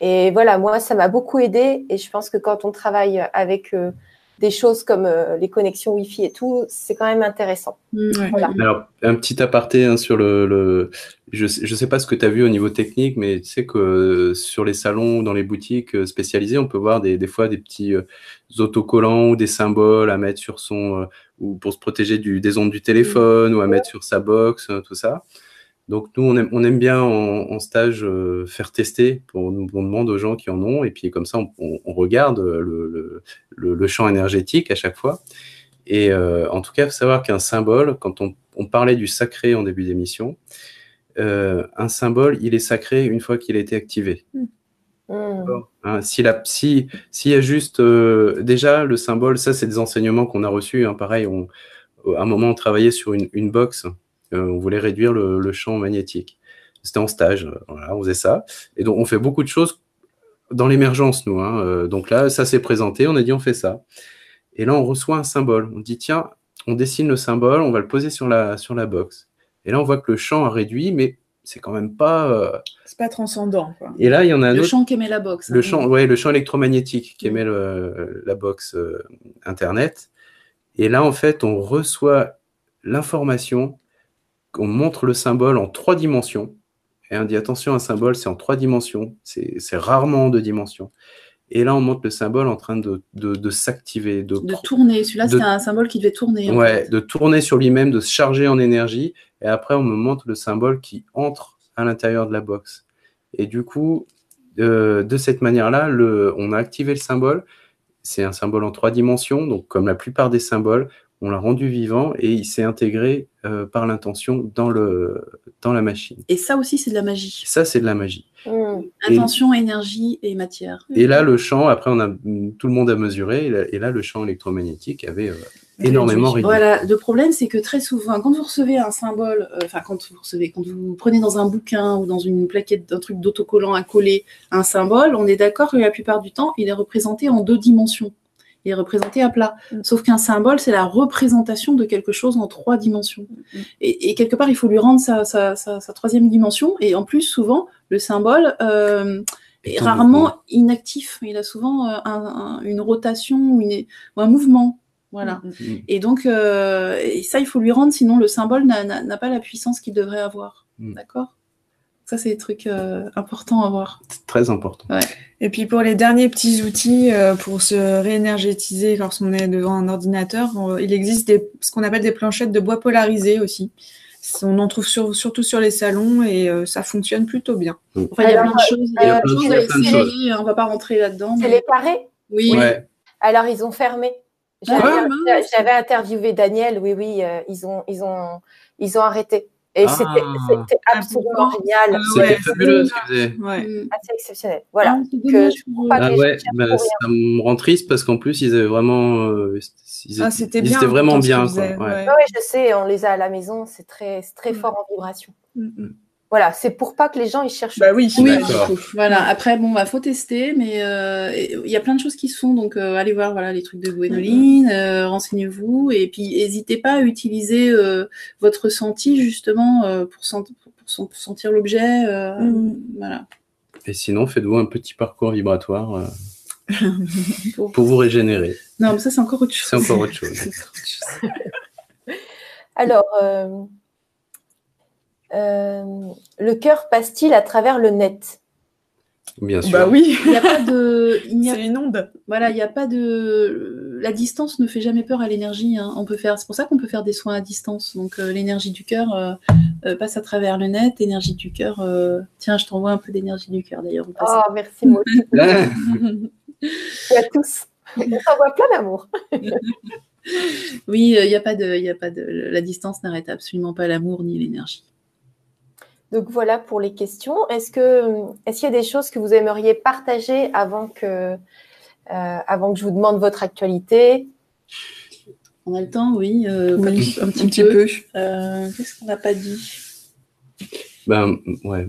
[SPEAKER 1] Et voilà, moi, ça m'a beaucoup aidé. Et je pense que quand on travaille avec euh, des choses comme euh, les connexions Wi-Fi et tout, c'est quand même intéressant.
[SPEAKER 2] Mmh, Alors, un petit aparté hein, sur le. le... Je ne sais, pas ce que tu as vu au niveau technique, mais tu sais que euh, sur les salons, dans les boutiques spécialisées, on peut voir des, des fois des petits autocollants ou des symboles à mettre sur son. ou pour se protéger du, des ondes du téléphone, ou à mettre sur sa box, tout ça. Donc nous, on aime, on aime bien en, stage euh, faire tester. Pour, on, demande aux gens qui en ont et puis comme ça, on, regarde le, le, champ énergétique à chaque fois. Et euh, en tout cas, il faut savoir qu'un symbole, quand on, parlait du sacré en début d'émission, euh, un symbole, il est sacré une fois qu'il a été activé. Mmh. Hein, si la, si, s'il y a juste déjà le symbole, ça c'est des enseignements qu'on a reçus. Hein, pareil, on, à un moment on travaillait sur une, une box euh, on voulait réduire le, champ magnétique. C'était en stage, euh, on faisait ça. Et donc, on fait beaucoup de choses dans l'émergence, nous. Hein. Euh, donc là, ça s'est présenté, on a dit on fait ça. Et là, on reçoit un symbole. On dit tiens, on dessine le symbole, on va le poser sur la, sur la box. Et là, on voit que le champ a réduit, mais c'est quand même pas.
[SPEAKER 4] C'est pas transcendant.
[SPEAKER 2] Et là, il y en a un
[SPEAKER 3] le
[SPEAKER 2] champ
[SPEAKER 3] qui émet la box.
[SPEAKER 2] Le hein. champ, ouais, le champ électromagnétique qui émet la box Internet. Et là, en fait, on reçoit l'information on montre le symbole en trois dimensions. Et on dit attention, un symbole, c'est en trois dimensions. C'est rarement en deux dimensions. Et là, on montre le symbole en train de, de, s'activer. De,
[SPEAKER 3] de, tourner. Celui-là, c'était un symbole qui devait tourner.
[SPEAKER 2] Ouais, de tourner sur lui-même, de se charger en énergie. Et après, on me montre le symbole qui entre à l'intérieur de la box. Et du coup, euh, de cette manière-là, on a activé le symbole. C'est un symbole en trois dimensions. Donc, comme la plupart des symboles, on l'a rendu vivant et il s'est intégré euh, par l'intention dans, le, dans la machine.
[SPEAKER 3] Et ça aussi, c'est de la magie.
[SPEAKER 2] Ça, c'est de la magie.
[SPEAKER 3] Mmh. Intention, énergie et matière.
[SPEAKER 2] Et là, le champ, après, on a, tout le monde a mesuré, et là, le champ électromagnétique avait euh, énormément réduit.
[SPEAKER 3] Voilà, le problème, c'est que très souvent, quand vous recevez un symbole, euh, enfin, quand vous recevez, quand vous prenez dans un bouquin ou dans une plaquette d'un truc d'autocollant à coller un symbole, on est d'accord que la plupart du temps, il est représenté en deux dimensions est représenté à plat. Mm. Sauf qu'un symbole, c'est la représentation de quelque chose en trois dimensions. Mm. Et, quelque part, il faut lui rendre sa, troisième dimension. Et en plus, souvent, le symbole euh, est rarement inactif. Il a souvent euh, une rotation ou, un mouvement. Voilà. Mm. Et donc, euh, et ça, il faut lui rendre, sinon le symbole n'a pas la puissance qu'il devrait avoir. D'accord? Ça, c'est des trucs euh, importants à voir.
[SPEAKER 2] Très important.
[SPEAKER 4] Et puis pour les derniers petits outils euh, pour se réénergétiser lorsqu'on est devant un ordinateur, il existe ce qu'on appelle des planchettes de bois polarisé aussi. On en trouve surtout sur les salons et euh, ça fonctionne plutôt bien.
[SPEAKER 3] Enfin, il y a plein de choses. Il y a plein de choses. On va pas rentrer là-dedans.
[SPEAKER 1] C'est les carrés?
[SPEAKER 3] Oui.
[SPEAKER 1] Alors, ils ont fermé. J'avais interviewé Daniel, oui, oui, ils, ont, ils, ont, ils ont arrêté. Et ah. c'était absolument génial.
[SPEAKER 2] C'était fabuleux ce qu'ils faisaient.
[SPEAKER 1] Mm. Assez exceptionnel. Voilà.
[SPEAKER 2] Ah, ah ouais, bah, ça me rend triste parce qu'en plus, ils avaient vraiment. Euh, ils, ah, étaient, bien, vraiment bien.
[SPEAKER 1] Quoi. Ouais. je sais, on les a à la maison, c'est très, très mm. fort en vibration. Mm, voilà, c'est pour pas que les gens ils cherchent.
[SPEAKER 3] Bah oui, oui voilà. Après, bon, bah faut tester, mais euh, il y a plein de choses qui se font, donc euh, allez voir voilà les trucs de Gwénoline, euh, renseignez-vous, et puis n'hésitez pas à utiliser votre ressenti justement pour, pour, sentir l'objet, mm. voilà.
[SPEAKER 2] Et sinon, faites-vous un petit parcours vibratoire pour... pour... vous régénérer.
[SPEAKER 3] Non, mais ça c'est encore autre chose.
[SPEAKER 2] C'est encore autre chose.
[SPEAKER 1] Alors. Euh, le cœur passe-t-il à travers le net?
[SPEAKER 2] Bien sûr.
[SPEAKER 3] Bah oui. Il n'y a pas de.
[SPEAKER 4] C'est une onde.
[SPEAKER 3] Voilà, il n'y a pas de. La distance ne fait jamais peur à l'énergie. Hein. On peut faire. C'est pour ça qu'on peut faire des soins à distance. Donc euh, l'énergie du cœur euh, passe à travers le net. Énergie du cœur. Tiens, je t'envoie un peu d'énergie du cœur d'ailleurs.
[SPEAKER 1] Oh, merci moi Et à tous. On s'envoie plein d'amour.
[SPEAKER 3] oui, il n'y a pas de, il a pas de. La distance n'arrête absolument pas l'amour ni l'énergie.
[SPEAKER 1] Donc voilà pour les questions. Est-ce que est-ce qu'il y a des choses que vous aimeriez partager avant que euh, avant que je vous demande votre actualité?
[SPEAKER 3] On a le temps, oui, euh, un, petit peu. Euh, qu'est-ce qu'on n'a pas dit?
[SPEAKER 2] Ben ouais.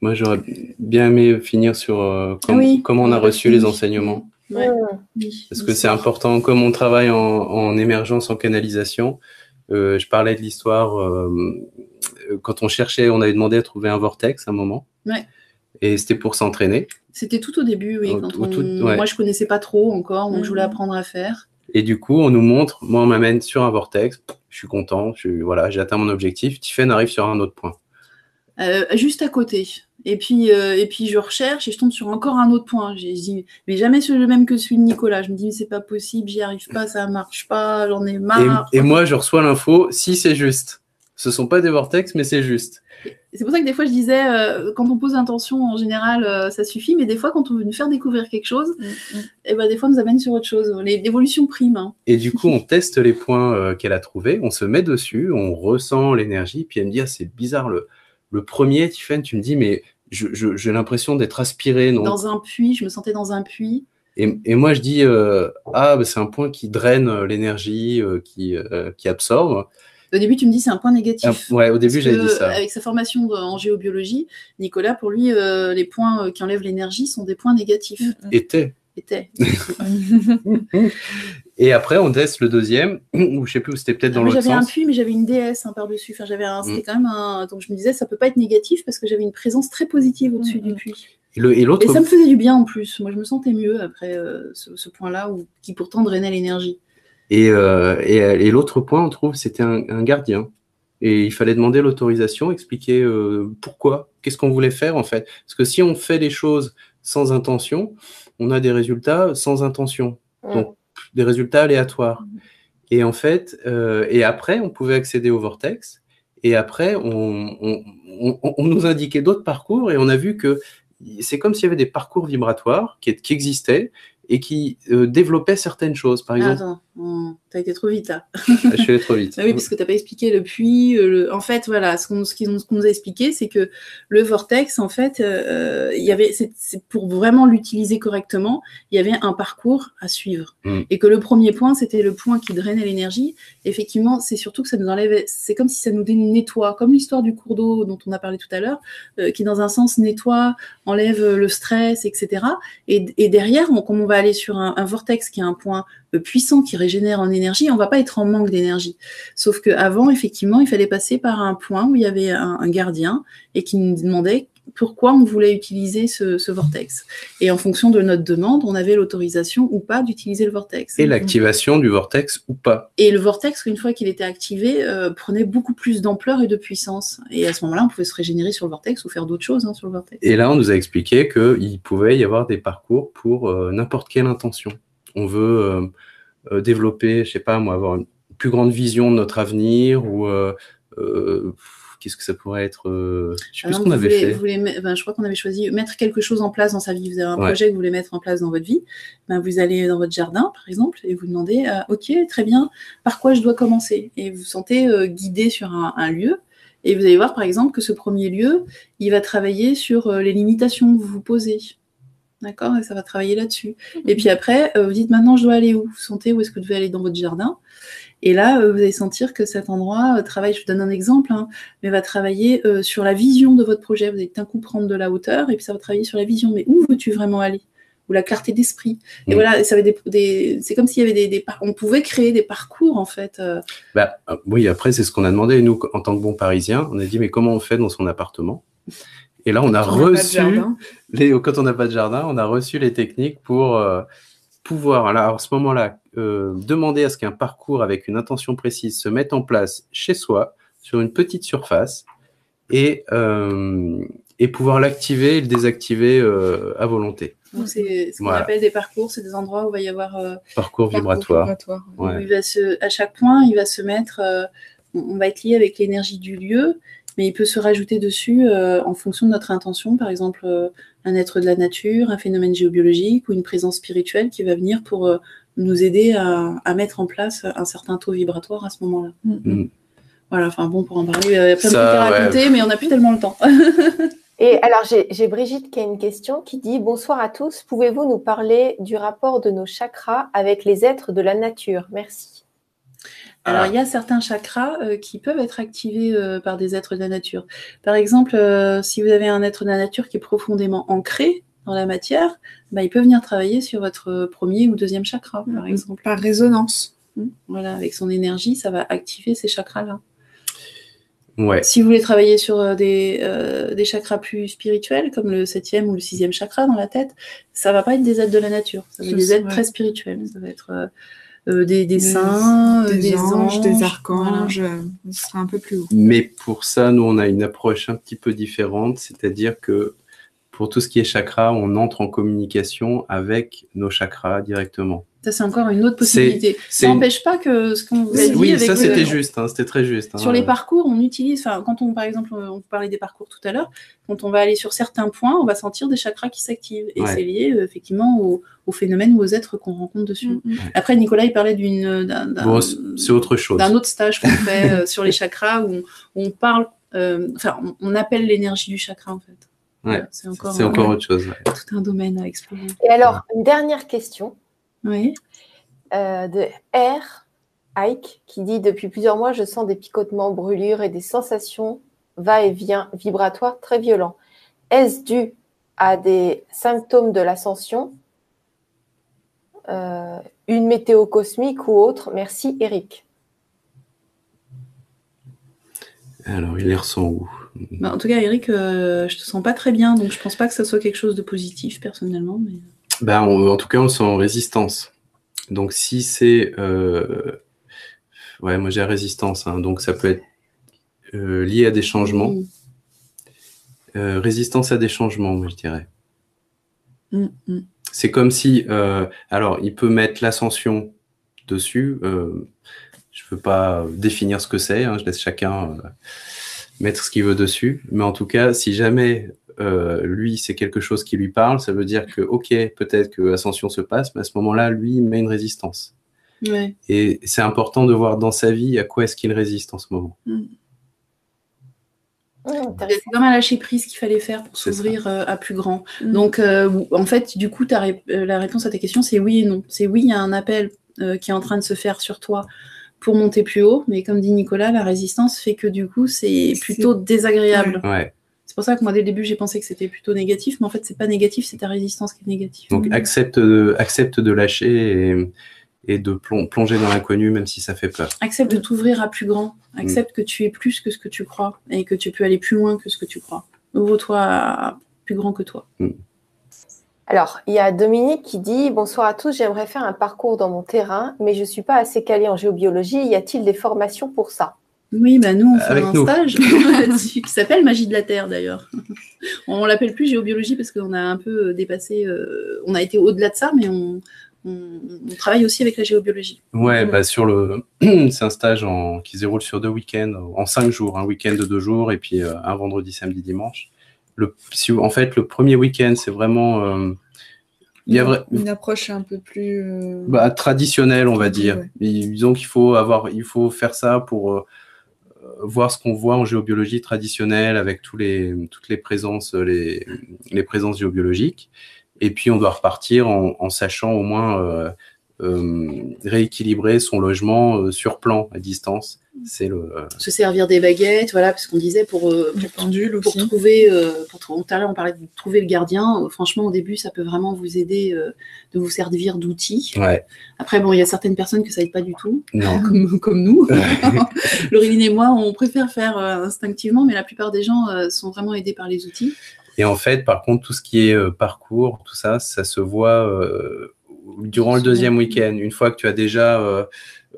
[SPEAKER 2] Moi j'aurais bien aimé finir sur comment on a reçu les enseignements.
[SPEAKER 3] Ouais.
[SPEAKER 2] Parce que c'est important, comme on travaille en, en émergence, en canalisation. je parlais de l'histoire euh, quand on cherchait, on avait demandé à trouver un vortex à un moment.
[SPEAKER 3] Ouais.
[SPEAKER 2] Et c'était pour s'entraîner.
[SPEAKER 3] C'était tout au début, oui. Moi, je connaissais pas trop encore, donc je voulais mhm. apprendre à faire.
[SPEAKER 2] Et du coup, on nous montre, moi, on m'amène sur un vortex. Je suis content, je, voilà, j'ai atteint mon objectif. Tiffen arrive sur un autre point.
[SPEAKER 3] Euh, juste à côté. Et puis, euh, et puis je recherche et je tombe sur encore un autre point. J'ai dit, mais jamais le même que celui de Nicolas. Je me dis, mais c'est pas possible, j'y arrive pas, ça marche pas, j'en ai marre.
[SPEAKER 2] et moi, je reçois l'info, si c'est juste. Ce sont pas des vortex, mais c'est juste.
[SPEAKER 3] C'est pour ça que des fois je disais, euh, quand on pose intention, en général, euh, ça suffit, mais des fois, quand on veut nous faire découvrir quelque chose, mm, mm. et eh ben, des fois, on nous amène sur autre chose. L'évolution prime. Hein.
[SPEAKER 2] Et du coup, on teste les points euh, qu'elle a trouvés, on se met dessus, on ressent l'énergie, puis elle me dit, ah, c'est bizarre, le, le premier, Tiffany, tu me dis, mais j'ai l'impression d'être aspiré. Non?
[SPEAKER 3] Dans un puits, je me sentais dans un puits.
[SPEAKER 2] Et, et moi, je dis, ah, bah, c'est un point qui draine l'énergie, qui, qui absorbe.
[SPEAKER 3] Au début, tu me dis c'est un point négatif.
[SPEAKER 2] Ah, ouais, au début, j'avais dit ça.
[SPEAKER 3] Avec sa formation en géobiologie, Nicolas, pour lui, euh, les points euh, qui enlèvent l'énergie sont des points négatifs.
[SPEAKER 2] Mm, mm. Était.
[SPEAKER 3] Était.
[SPEAKER 2] Et après, on teste le deuxième, ou je sais plus où c'était peut-être dans l'autre
[SPEAKER 3] sens. J'avais un puits, mais j'avais une déesse hein, par-dessus. Enfin, j'avais un, c'était mm. quand même un. Donc je me disais, ça peut pas être négatif parce que j'avais une présence très positive au-dessus du puits.
[SPEAKER 2] Et, le, et,
[SPEAKER 3] et, ça me faisait du bien en plus. Moi, je me sentais mieux après euh, ce, ce point-là, où, qui pourtant drainait l'énergie.
[SPEAKER 2] Et, euh, et, et l'autre point, on trouve, c'était un, gardien. et il fallait demander l'autorisation, expliquer pourquoi, qu'est-ce qu'on voulait faire en fait. Parce que si on fait les choses sans intention, on a des résultats sans intention. Donc, des résultats aléatoires. Et en fait, euh, et après, on pouvait accéder au vortex. Et après, on, on, nous indiquait d'autres parcours et on a vu que c'est comme s'il y avait des parcours vibratoires qui, qui existaient et qui euh, développait certaines choses. Par exemple.
[SPEAKER 3] Attends, t'as été trop vite là.
[SPEAKER 2] Ah, je suis allé trop vite.
[SPEAKER 3] Ah oui, parce que t'as pas expliqué le puits. Euh, en fait, voilà, ce qu'on nous a expliqué, c'est que le vortex, en fait, euh, il y avait, pour vraiment l'utiliser correctement, il y avait un parcours à suivre. Mm. Et que le premier point, c'était le point qui drainait l'énergie. Effectivement, c'est surtout que ça nous enlève. C'est comme si ça nous nettoie, comme l'histoire du cours d'eau dont on a parlé tout à l'heure, qui dans un sens nettoie, enlève le stress, etc. Et, et derrière, on, comme on va aller sur un, vortex qui est un point euh, puissant qui régénère en énergie, on va pas être en manque d'énergie. Sauf qu'avant, effectivement, il fallait passer par un point où il y avait un, gardien et qui nous demandait pourquoi on voulait utiliser ce, vortex. Et en fonction de notre demande, on avait l'autorisation ou pas d'utiliser le vortex.
[SPEAKER 2] Et l'activation du vortex ou pas.
[SPEAKER 3] Et le vortex, une fois qu'il était activé, euh, prenait beaucoup plus d'ampleur et de puissance. Et à ce moment-là, on pouvait se régénérer sur le vortex ou faire d'autres choses hein, sur le vortex.
[SPEAKER 2] Et là, on nous a expliqué qu'il pouvait y avoir des parcours pour euh, n'importe quelle intention. On veut euh, développer, je sais pas moi, avoir une plus grande vision de notre avenir ou Qu'est-ce que ça pourrait être euh, Je sais plus ce qu'on avait fait.
[SPEAKER 3] Ben, je crois qu'on avait choisi mettre quelque chose en place dans sa vie. Vous avez un projet que vous voulez mettre en place dans votre vie. Ben, vous allez dans votre jardin, par exemple, et vous demandez euh, Ok, très bien, par quoi je dois commencer? Et vous vous sentez euh, guidé sur un, lieu. Et vous allez voir, par exemple, que ce premier lieu, il va travailler sur les limitations que vous vous posez. D'accord Et ça va travailler là-dessus. Mhm. Et puis après, vous dites maintenant, je dois aller où? Vous sentez où est-ce que vous devez aller? Dans votre jardin et là, euh, vous allez sentir que cet endroit euh, travaille, je vous donne un exemple, hein, mais va travailler euh, sur la vision de votre projet. Vous allez d'un coup prendre de la hauteur et puis ça va travailler sur la vision. Mais où veux-tu vraiment aller? Ou la clarté d'esprit. Et mm. voilà, ça des, des c'est comme s'il y avait des, des, on pouvait créer des parcours en fait.
[SPEAKER 2] Bah, oui, après c'est ce qu'on a demandé nous en tant que bons Parisiens. On a dit mais comment on fait dans son appartement? Et là, on a reçu les, quand on n'a pas de jardin, on a reçu les techniques pour pouvoir, alors, à ce moment-là, euh, demander à ce qu'un parcours avec une intention précise se mette en place chez soi, sur une petite surface, et, euh, et pouvoir l'activer et le désactiver euh, à volonté.
[SPEAKER 3] C'est ce qu'on appelle des parcours, c'est des endroits où il va y avoir
[SPEAKER 2] parcours, vibratoire.
[SPEAKER 3] il va se, à chaque point, il va se mettre, on va être lié avec l'énergie du lieu, mais il peut se rajouter dessus en fonction de notre intention, par exemple un être de la nature, un phénomène géobiologique ou une présence spirituelle qui va venir pour euh, nous aider à, mettre en place un certain taux vibratoire à ce moment-là. Mm. Mm. Voilà, enfin bon, pour en parler, il y a plein de trucs à raconter, mais on n'a plus tellement le temps.
[SPEAKER 1] Et alors, j'ai Brigitte qui a une question qui dit Bonsoir à tous, pouvez-vous nous parler du rapport de nos chakras avec les êtres de la nature? Merci.
[SPEAKER 3] Alors, il y a certains chakras euh, qui peuvent être activés euh, par des êtres de la nature. Par exemple, euh, si vous avez un être de la nature qui est profondément ancré dans la matière, bah, il peut venir travailler sur votre premier ou deuxième chakra, par mm-hmm. exemple.
[SPEAKER 4] Par résonance.
[SPEAKER 3] Mm. Voilà, avec son énergie, ça va activer ces chakras-là.
[SPEAKER 2] Ouais.
[SPEAKER 3] Si vous voulez travailler sur des, des, chakras plus spirituels, comme le septième ou le sixième chakra dans la tête, ça va pas être des êtres de la nature. Ça va être des êtres très spirituels. Ça va être euh, des, des, saints, euh, des, anges,
[SPEAKER 4] des archanges, euh, ce sera un peu plus haut.
[SPEAKER 2] Mais pour ça, nous, on a une approche un petit peu différente, c'est-à-dire que pour tout ce qui est chakra, on entre en communication avec nos chakras directement.
[SPEAKER 3] Ça, c'est encore une autre possibilité. Ça n'empêche pas que ce qu'on vous a dit.
[SPEAKER 2] Oui, ça, c'était juste, hein, c'était très juste. Hein.
[SPEAKER 3] Sur les parcours, on utilise, quand on, par exemple, on parlait des parcours tout à l'heure, quand on va aller sur certains points, on va sentir des chakras qui s'activent. Et c'est lié, euh, effectivement, au, au, phénomène ou aux êtres qu'on rencontre dessus. Mm, mm. Après, Nicolas, il parlait d'une.
[SPEAKER 2] Bon, c'est autre chose.
[SPEAKER 3] D'un autre stage qu'on fait euh, sur les chakras où on, parle, euh, enfin, on, appelle l'énergie du chakra, en fait.
[SPEAKER 2] Ouais, c'est encore, encore autre chose.
[SPEAKER 3] Tout un domaine à explorer.
[SPEAKER 1] Et alors, une dernière question.
[SPEAKER 3] Oui.
[SPEAKER 1] Euh, de R. Ike qui dit Depuis plusieurs mois, je sens des picotements, brûlures et des sensations va-et-vient vibratoires très violents. Est-ce dû à des symptômes de l'ascension, euh, une météo cosmique ou autre? Merci, Eric.
[SPEAKER 2] Alors, il les ressent où?
[SPEAKER 3] Bah, En tout cas, Eric, euh, je te sens pas très bien, donc je pense pas que ça soit quelque chose de positif personnellement. Mais...
[SPEAKER 2] Ben, en tout cas, on sent en résistance. Donc si c'est... Euh, ouais, moi j'ai résistance, hein. donc ça peut être euh, lié à des changements. Euh, résistance à des changements, je dirais.
[SPEAKER 4] Mm, mm.
[SPEAKER 2] C'est comme si, alors, il peut mettre l'ascension dessus. Je ne veux pas définir ce que c'est. hein, je laisse chacun mettre ce qu'il veut dessus. Mais en tout cas, si jamais euh, lui, c'est quelque chose qui lui parle, ça veut dire que, ok, peut-être que ascension se passe, mais à ce moment-là, lui, il met une résistance.
[SPEAKER 3] Ouais.
[SPEAKER 2] Et c'est important de voir dans sa vie à quoi est-ce qu'il résiste en ce moment.
[SPEAKER 1] Hum,
[SPEAKER 3] C'est comme un lâcher prise qu'il fallait faire pour s'ouvrir euh, à plus grand.
[SPEAKER 4] Mm.
[SPEAKER 3] Donc, euh, en fait, du coup, ré- la réponse à ta question, c'est oui et non. C'est oui, il y a un appel euh, qui est en train de se faire sur toi pour monter plus haut, mais comme dit Nicolas, la résistance fait que du coup, c'est plutôt désagréable.
[SPEAKER 2] Ouais.
[SPEAKER 3] C'est pour ça que moi, dès le début, j'ai pensé que c'était plutôt négatif, mais en fait, c'est pas négatif, c'est ta résistance qui est négative.
[SPEAKER 2] Donc
[SPEAKER 4] Mhm.
[SPEAKER 2] accepte de, accepte de lâcher et, et de plon- plonger dans l'inconnu, même si ça fait peur.
[SPEAKER 3] Accepte de t'ouvrir à plus grand. Accepte que tu es plus que ce que tu crois et que tu peux aller plus loin que ce que tu crois. Ouvre-toi à plus grand que toi.
[SPEAKER 1] Alors, il y a Dominique qui dit Bonsoir à tous, j'aimerais faire un parcours dans mon terrain, mais je ne suis pas assez calée en géobiologie. Y a-t-il des formations pour ça?
[SPEAKER 3] Oui, bah nous, on fait
[SPEAKER 2] Avec
[SPEAKER 3] un
[SPEAKER 2] nous.
[SPEAKER 3] stage qui s'appelle Magie de la Terre d'ailleurs. On l'appelle plus géobiologie parce qu'on a un peu euh, dépassé, euh, on a été au-delà de ça, mais on, on- on travaille aussi avec la géobiologie.
[SPEAKER 2] Ouais, bah sur le, c'est un stage en, qui se déroule sur deux week-ends, en cinq jours, un week-end de deux jours et puis euh, un vendredi, samedi, dimanche. Le, si, en fait, le premier week-end, c'est vraiment, euh, il y a vrai,
[SPEAKER 4] une approche un peu plus. euh,
[SPEAKER 2] bah, traditionnel, on va dire.
[SPEAKER 4] Ouais.
[SPEAKER 2] Disons qu'il faut avoir, il faut faire ça pour euh, euh, voir ce qu'on voit en géobiologie traditionnelle avec tous les, toutes les présences, les, les présences géobiologiques. Et puis on doit repartir en, en sachant au moins euh, euh, rééquilibrer son logement euh, sur plan à distance. C'est le. euh,
[SPEAKER 3] Se servir des baguettes, voilà, parce qu'on disait pour, euh,
[SPEAKER 4] du pendule
[SPEAKER 3] pour trouver, euh, pour tout à l'heure on parlait de trouver le gardien. Euh, franchement, au début, ça peut vraiment vous aider euh, de vous servir d'outils.
[SPEAKER 2] ouais.
[SPEAKER 3] Après, bon, il y a certaines personnes que ça aide pas du tout.
[SPEAKER 2] Non.
[SPEAKER 3] comme, comme nous. Laureline et moi, on préfère faire euh, instinctivement, mais la plupart des gens euh, sont vraiment aidés par les outils.
[SPEAKER 2] Et en fait, par contre, tout ce qui est euh, parcours, tout ça, ça se voit euh, durant le deuxième week-end. Une fois que tu as déjà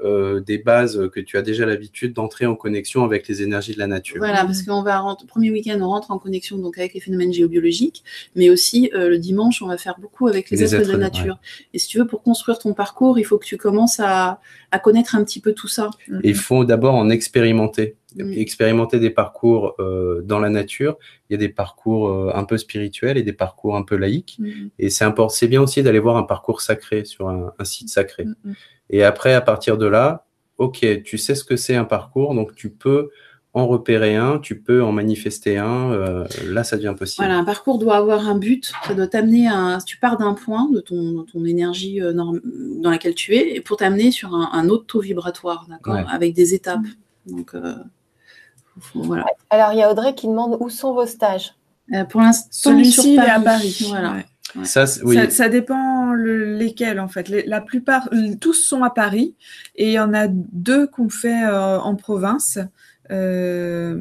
[SPEAKER 2] euh, des bases, que tu as déjà l'habitude d'entrer en connexion avec les énergies de la nature.
[SPEAKER 3] Voilà, parce qu'on va rentrer, premier week-end, on rentre en connexion donc avec les phénomènes géobiologiques, mais aussi euh, le dimanche, on va faire beaucoup avec les,
[SPEAKER 2] Les
[SPEAKER 3] êtres, de la nature. Et si tu veux, pour construire ton parcours, il faut que tu commences à, à connaître un petit peu tout ça.
[SPEAKER 2] Et il faut d'abord en expérimenter.
[SPEAKER 3] Mm.
[SPEAKER 2] Expérimenter des parcours euh, dans la nature. Il y a des parcours euh, un peu spirituels et des parcours un peu laïques. Et c'est important, c'est bien aussi d'aller voir un parcours sacré sur un, un site sacré.
[SPEAKER 4] Mm, mm.
[SPEAKER 2] Et après, à partir de là, ok, tu sais ce que c'est un parcours, donc tu peux en repérer un, tu peux en manifester un. euh, là, ça devient possible.
[SPEAKER 3] Voilà, un parcours doit avoir un but, ça doit t'amener à. Tu pars d'un point de ton, ton énergie euh, norm- dans laquelle tu es, et pour t'amener sur un, un autre taux vibratoire, d'accord?
[SPEAKER 2] Ouais.
[SPEAKER 3] Avec des étapes. Donc, euh, voilà.
[SPEAKER 1] Alors, il y a Audrey qui demande Où sont vos stages?
[SPEAKER 3] Euh, pour l'instant,
[SPEAKER 4] Celui-ci, est à Paris.
[SPEAKER 3] Voilà.
[SPEAKER 4] Ouais.
[SPEAKER 3] Ouais.
[SPEAKER 2] Ça, c'est- oui.
[SPEAKER 4] Ça, ça dépend le- lesquels en fait. Les- la plupart, tous sont à Paris et il y en a deux qu'on fait euh, en province. Euh,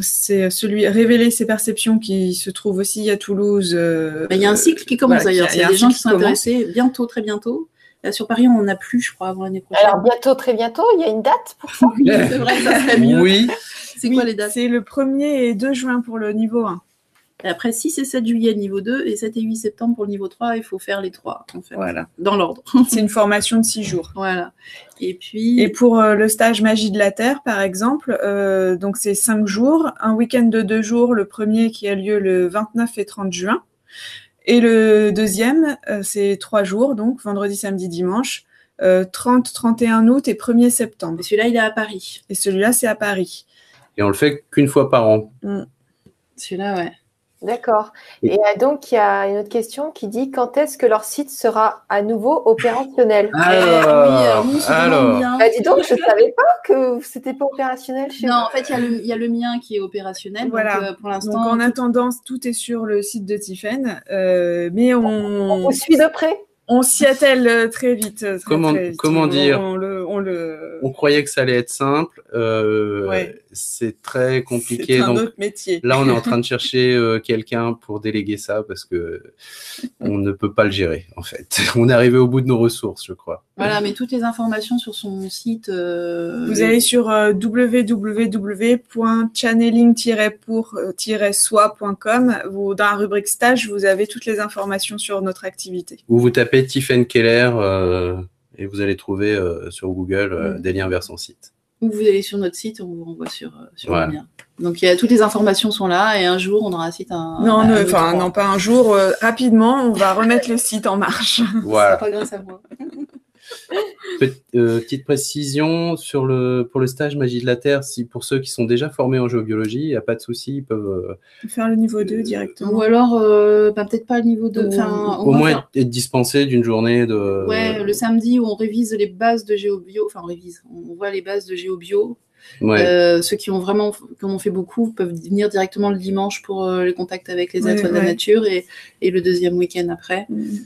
[SPEAKER 4] c'est celui révéler ses perceptions qui se trouve aussi à Toulouse. euh,
[SPEAKER 3] Bah, Il y a un cycle qui commence
[SPEAKER 4] voilà,
[SPEAKER 3] d'ailleurs.
[SPEAKER 4] il
[SPEAKER 3] Il y a des gens qui sont
[SPEAKER 4] commence.
[SPEAKER 3] intéressés bientôt, très bientôt. Là, sur Paris, on n'en a plus, je crois, avant l'année prochaine.
[SPEAKER 1] Alors, bientôt, très bientôt, il y a une date pour ça
[SPEAKER 3] oui, c'est vrai, ça serait mieux.
[SPEAKER 2] Oui,
[SPEAKER 3] C'est
[SPEAKER 4] Oui,
[SPEAKER 3] quoi les dates?
[SPEAKER 4] C'est le 1er et 2 juin pour le niveau 1.
[SPEAKER 3] Et après, 6 et 7 juillet, le niveau 2, et 7 et 8 septembre pour le niveau 3, il faut faire les trois, en fait,
[SPEAKER 4] Voilà.
[SPEAKER 3] dans l'ordre.
[SPEAKER 4] C'est une formation de 6 jours.
[SPEAKER 3] voilà. Et puis,
[SPEAKER 4] Et pour euh, le stage Magie de la Terre, par exemple, euh, donc c'est 5 jours, un week-end de 2 jours, le premier qui a lieu le 29 et 30 juin. Et le deuxième, euh, c'est 3 jours, donc vendredi, samedi, dimanche, euh, 30, 31 août et 1er septembre.
[SPEAKER 3] et celui-là, il est à Paris.
[SPEAKER 4] Et celui-là, c'est à Paris.
[SPEAKER 2] et on le fait qu'une fois par an.
[SPEAKER 3] Celui-là, ouais.
[SPEAKER 1] D'accord. Et euh, donc, il y a une autre question qui dit Quand est-ce que leur site sera à nouveau opérationnel?
[SPEAKER 3] Eh oui, alors, nous, on se demande
[SPEAKER 2] alors.
[SPEAKER 1] Bah, dis donc, je ne savais pas que c'était pas opérationnel chez
[SPEAKER 3] Non,
[SPEAKER 1] vous.
[SPEAKER 3] en fait, il y, a le- il y a le mien qui est opérationnel.
[SPEAKER 4] Voilà.
[SPEAKER 3] Donc, euh, pour
[SPEAKER 4] Donc
[SPEAKER 3] l'instant,
[SPEAKER 4] en attendant, tout est sur le site de Tiffen, euh, mais on,
[SPEAKER 1] On vous suit de près?
[SPEAKER 4] on s'y attelle euh, très vite. très,
[SPEAKER 2] Comment-
[SPEAKER 4] très vite.
[SPEAKER 2] comment
[SPEAKER 4] On-
[SPEAKER 2] dire?
[SPEAKER 4] on, le- on le.
[SPEAKER 2] On croyait que ça allait être simple. Euh, C'est très compliqué.
[SPEAKER 4] C'est un autre métier.
[SPEAKER 2] Là, on est en train de chercher euh, quelqu'un pour déléguer ça parce que on ne peut pas le gérer en fait. On est arrivé au bout de nos ressources, je crois.
[SPEAKER 3] Voilà, mais toutes les informations sur son site. Euh,
[SPEAKER 4] vous allez sur euh, www.channeling-pour-soi.com. Vous dans la rubrique stage, vous avez toutes les informations sur notre activité.
[SPEAKER 2] Ou vous tapez Tiffen Keller et vous allez trouver euh, sur Google euh, mm. des liens vers son site.
[SPEAKER 3] Ou vous allez sur notre site, on vous renvoie sur, euh, sur le lien. Donc il y a, toutes les informations sont là et un jour on aura un site. Un,
[SPEAKER 4] non, enfin non pas un jour, rapidement on va remettre le site en marche.
[SPEAKER 2] Voilà.
[SPEAKER 3] pas grâce à moi.
[SPEAKER 2] Euh, petite précision sur le, pour le stage Magie de la Terre, si pour ceux qui sont déjà formés en géobiologie, il n'y a pas de souci, ils peuvent
[SPEAKER 4] euh, faire le niveau 2 directement.
[SPEAKER 3] Ou alors, euh, bah, peut-être pas le niveau 2.
[SPEAKER 2] au moins être dispensé d'une journée de.
[SPEAKER 3] Ouais, le samedi où on révise les bases de géobio, enfin on révise, on voit les bases de géobio. ceux qui ont vraiment, comme on fait beaucoup, peuvent venir directement le dimanche pour les contacts avec les êtres de la nature et, et le deuxième week-end après. Mm.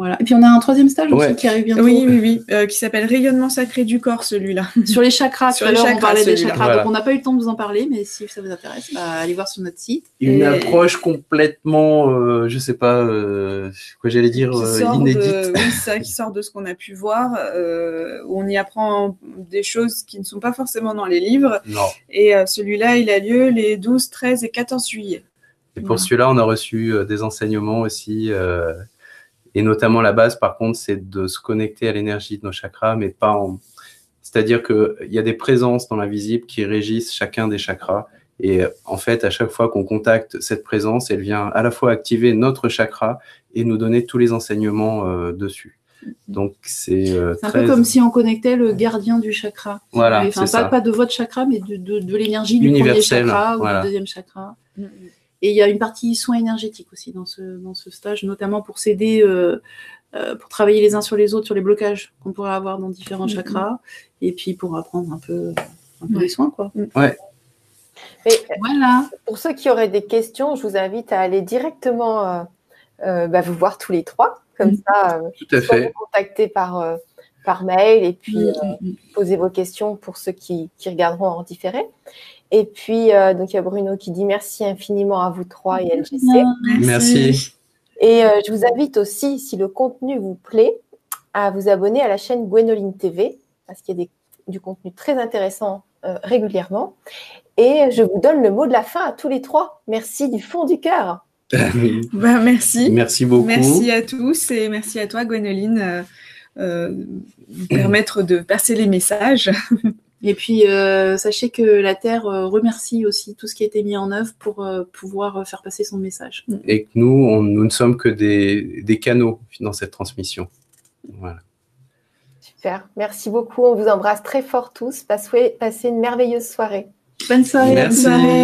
[SPEAKER 3] Voilà. Et puis on a un troisième stage aussi qui arrive bientôt.
[SPEAKER 4] Oui, oui, oui, euh, qui s'appelle Rayonnement sacré du corps, celui-là.
[SPEAKER 3] sur les chakras. Sur les chakras, on parlait des chakras. Donc on n'a pas eu le temps de vous en parler, mais si ça vous intéresse, bah, allez voir sur notre site.
[SPEAKER 2] Une approche complètement, euh, je sais pas, euh, quoi j'allais dire, euh, inédite.
[SPEAKER 4] oui, ça qui sort de ce qu'on a pu voir, où on y apprend des choses qui ne sont pas forcément dans les livres.
[SPEAKER 2] Non.
[SPEAKER 4] Et celui-là, il a lieu les 12, 13 et 14 juillet.
[SPEAKER 2] Et pour celui-là, on a reçu des enseignements aussi. Et notamment la base, par contre, c'est de se connecter à l'énergie de nos chakras, mais pas en. C'est-à-dire qu'il y a des présences dans l'invisible qui régissent chacun des chakras. Et en fait, à chaque fois qu'on contacte cette présence, elle vient à la fois activer notre chakra et nous donner tous les enseignements euh, dessus. Donc c'est
[SPEAKER 3] euh, un peu comme si on connectait le gardien du chakra.
[SPEAKER 2] Voilà,
[SPEAKER 3] enfin, pas, de votre chakra, mais de, de, l'énergie du premier chakra ou du deuxième chakra. Et il y a une partie soins énergétiques aussi dans ce, dans ce stage, notamment pour s'aider, euh, euh, pour travailler les uns sur les autres sur les blocages qu'on pourrait avoir dans différents mm-hmm. chakras, et puis pour apprendre un peu, un peu les soins. Quoi.
[SPEAKER 2] Mm. Ouais.
[SPEAKER 3] voilà.
[SPEAKER 1] Pour ceux qui auraient des questions, je vous invite à aller directement euh, bah, vous voir tous les trois. Comme mm. ça,
[SPEAKER 2] Tout à fait.
[SPEAKER 1] vous contacter par, par mail et puis mm, poser vos questions pour ceux qui, qui regarderont en différé. Et puis, euh, donc il y a Bruno qui dit merci infiniment à vous trois et LGC.
[SPEAKER 2] Merci.
[SPEAKER 1] Et euh, je vous invite aussi, si le contenu vous plaît, à vous abonner à la chaîne Gwenoline TV, parce qu'il y a du contenu très intéressant euh, régulièrement. Et je vous donne le mot de la fin à tous les trois. Merci du fond du cœur.
[SPEAKER 4] bah, merci.
[SPEAKER 2] Merci beaucoup.
[SPEAKER 4] Merci à tous et merci à toi, Gwenoline, euh, permettre de passer les messages.
[SPEAKER 3] Et puis, euh, sachez que la Terre euh, remercie aussi tout ce qui a été mis en œuvre pour euh, pouvoir faire passer son message.
[SPEAKER 2] Et que nous, nous ne sommes que des, des, canaux dans cette transmission. Voilà.
[SPEAKER 1] Super. Merci beaucoup. On vous embrasse très fort tous. Passez, passez une merveilleuse soirée.
[SPEAKER 3] Bonne soirée.
[SPEAKER 2] Merci. Bonne soirée.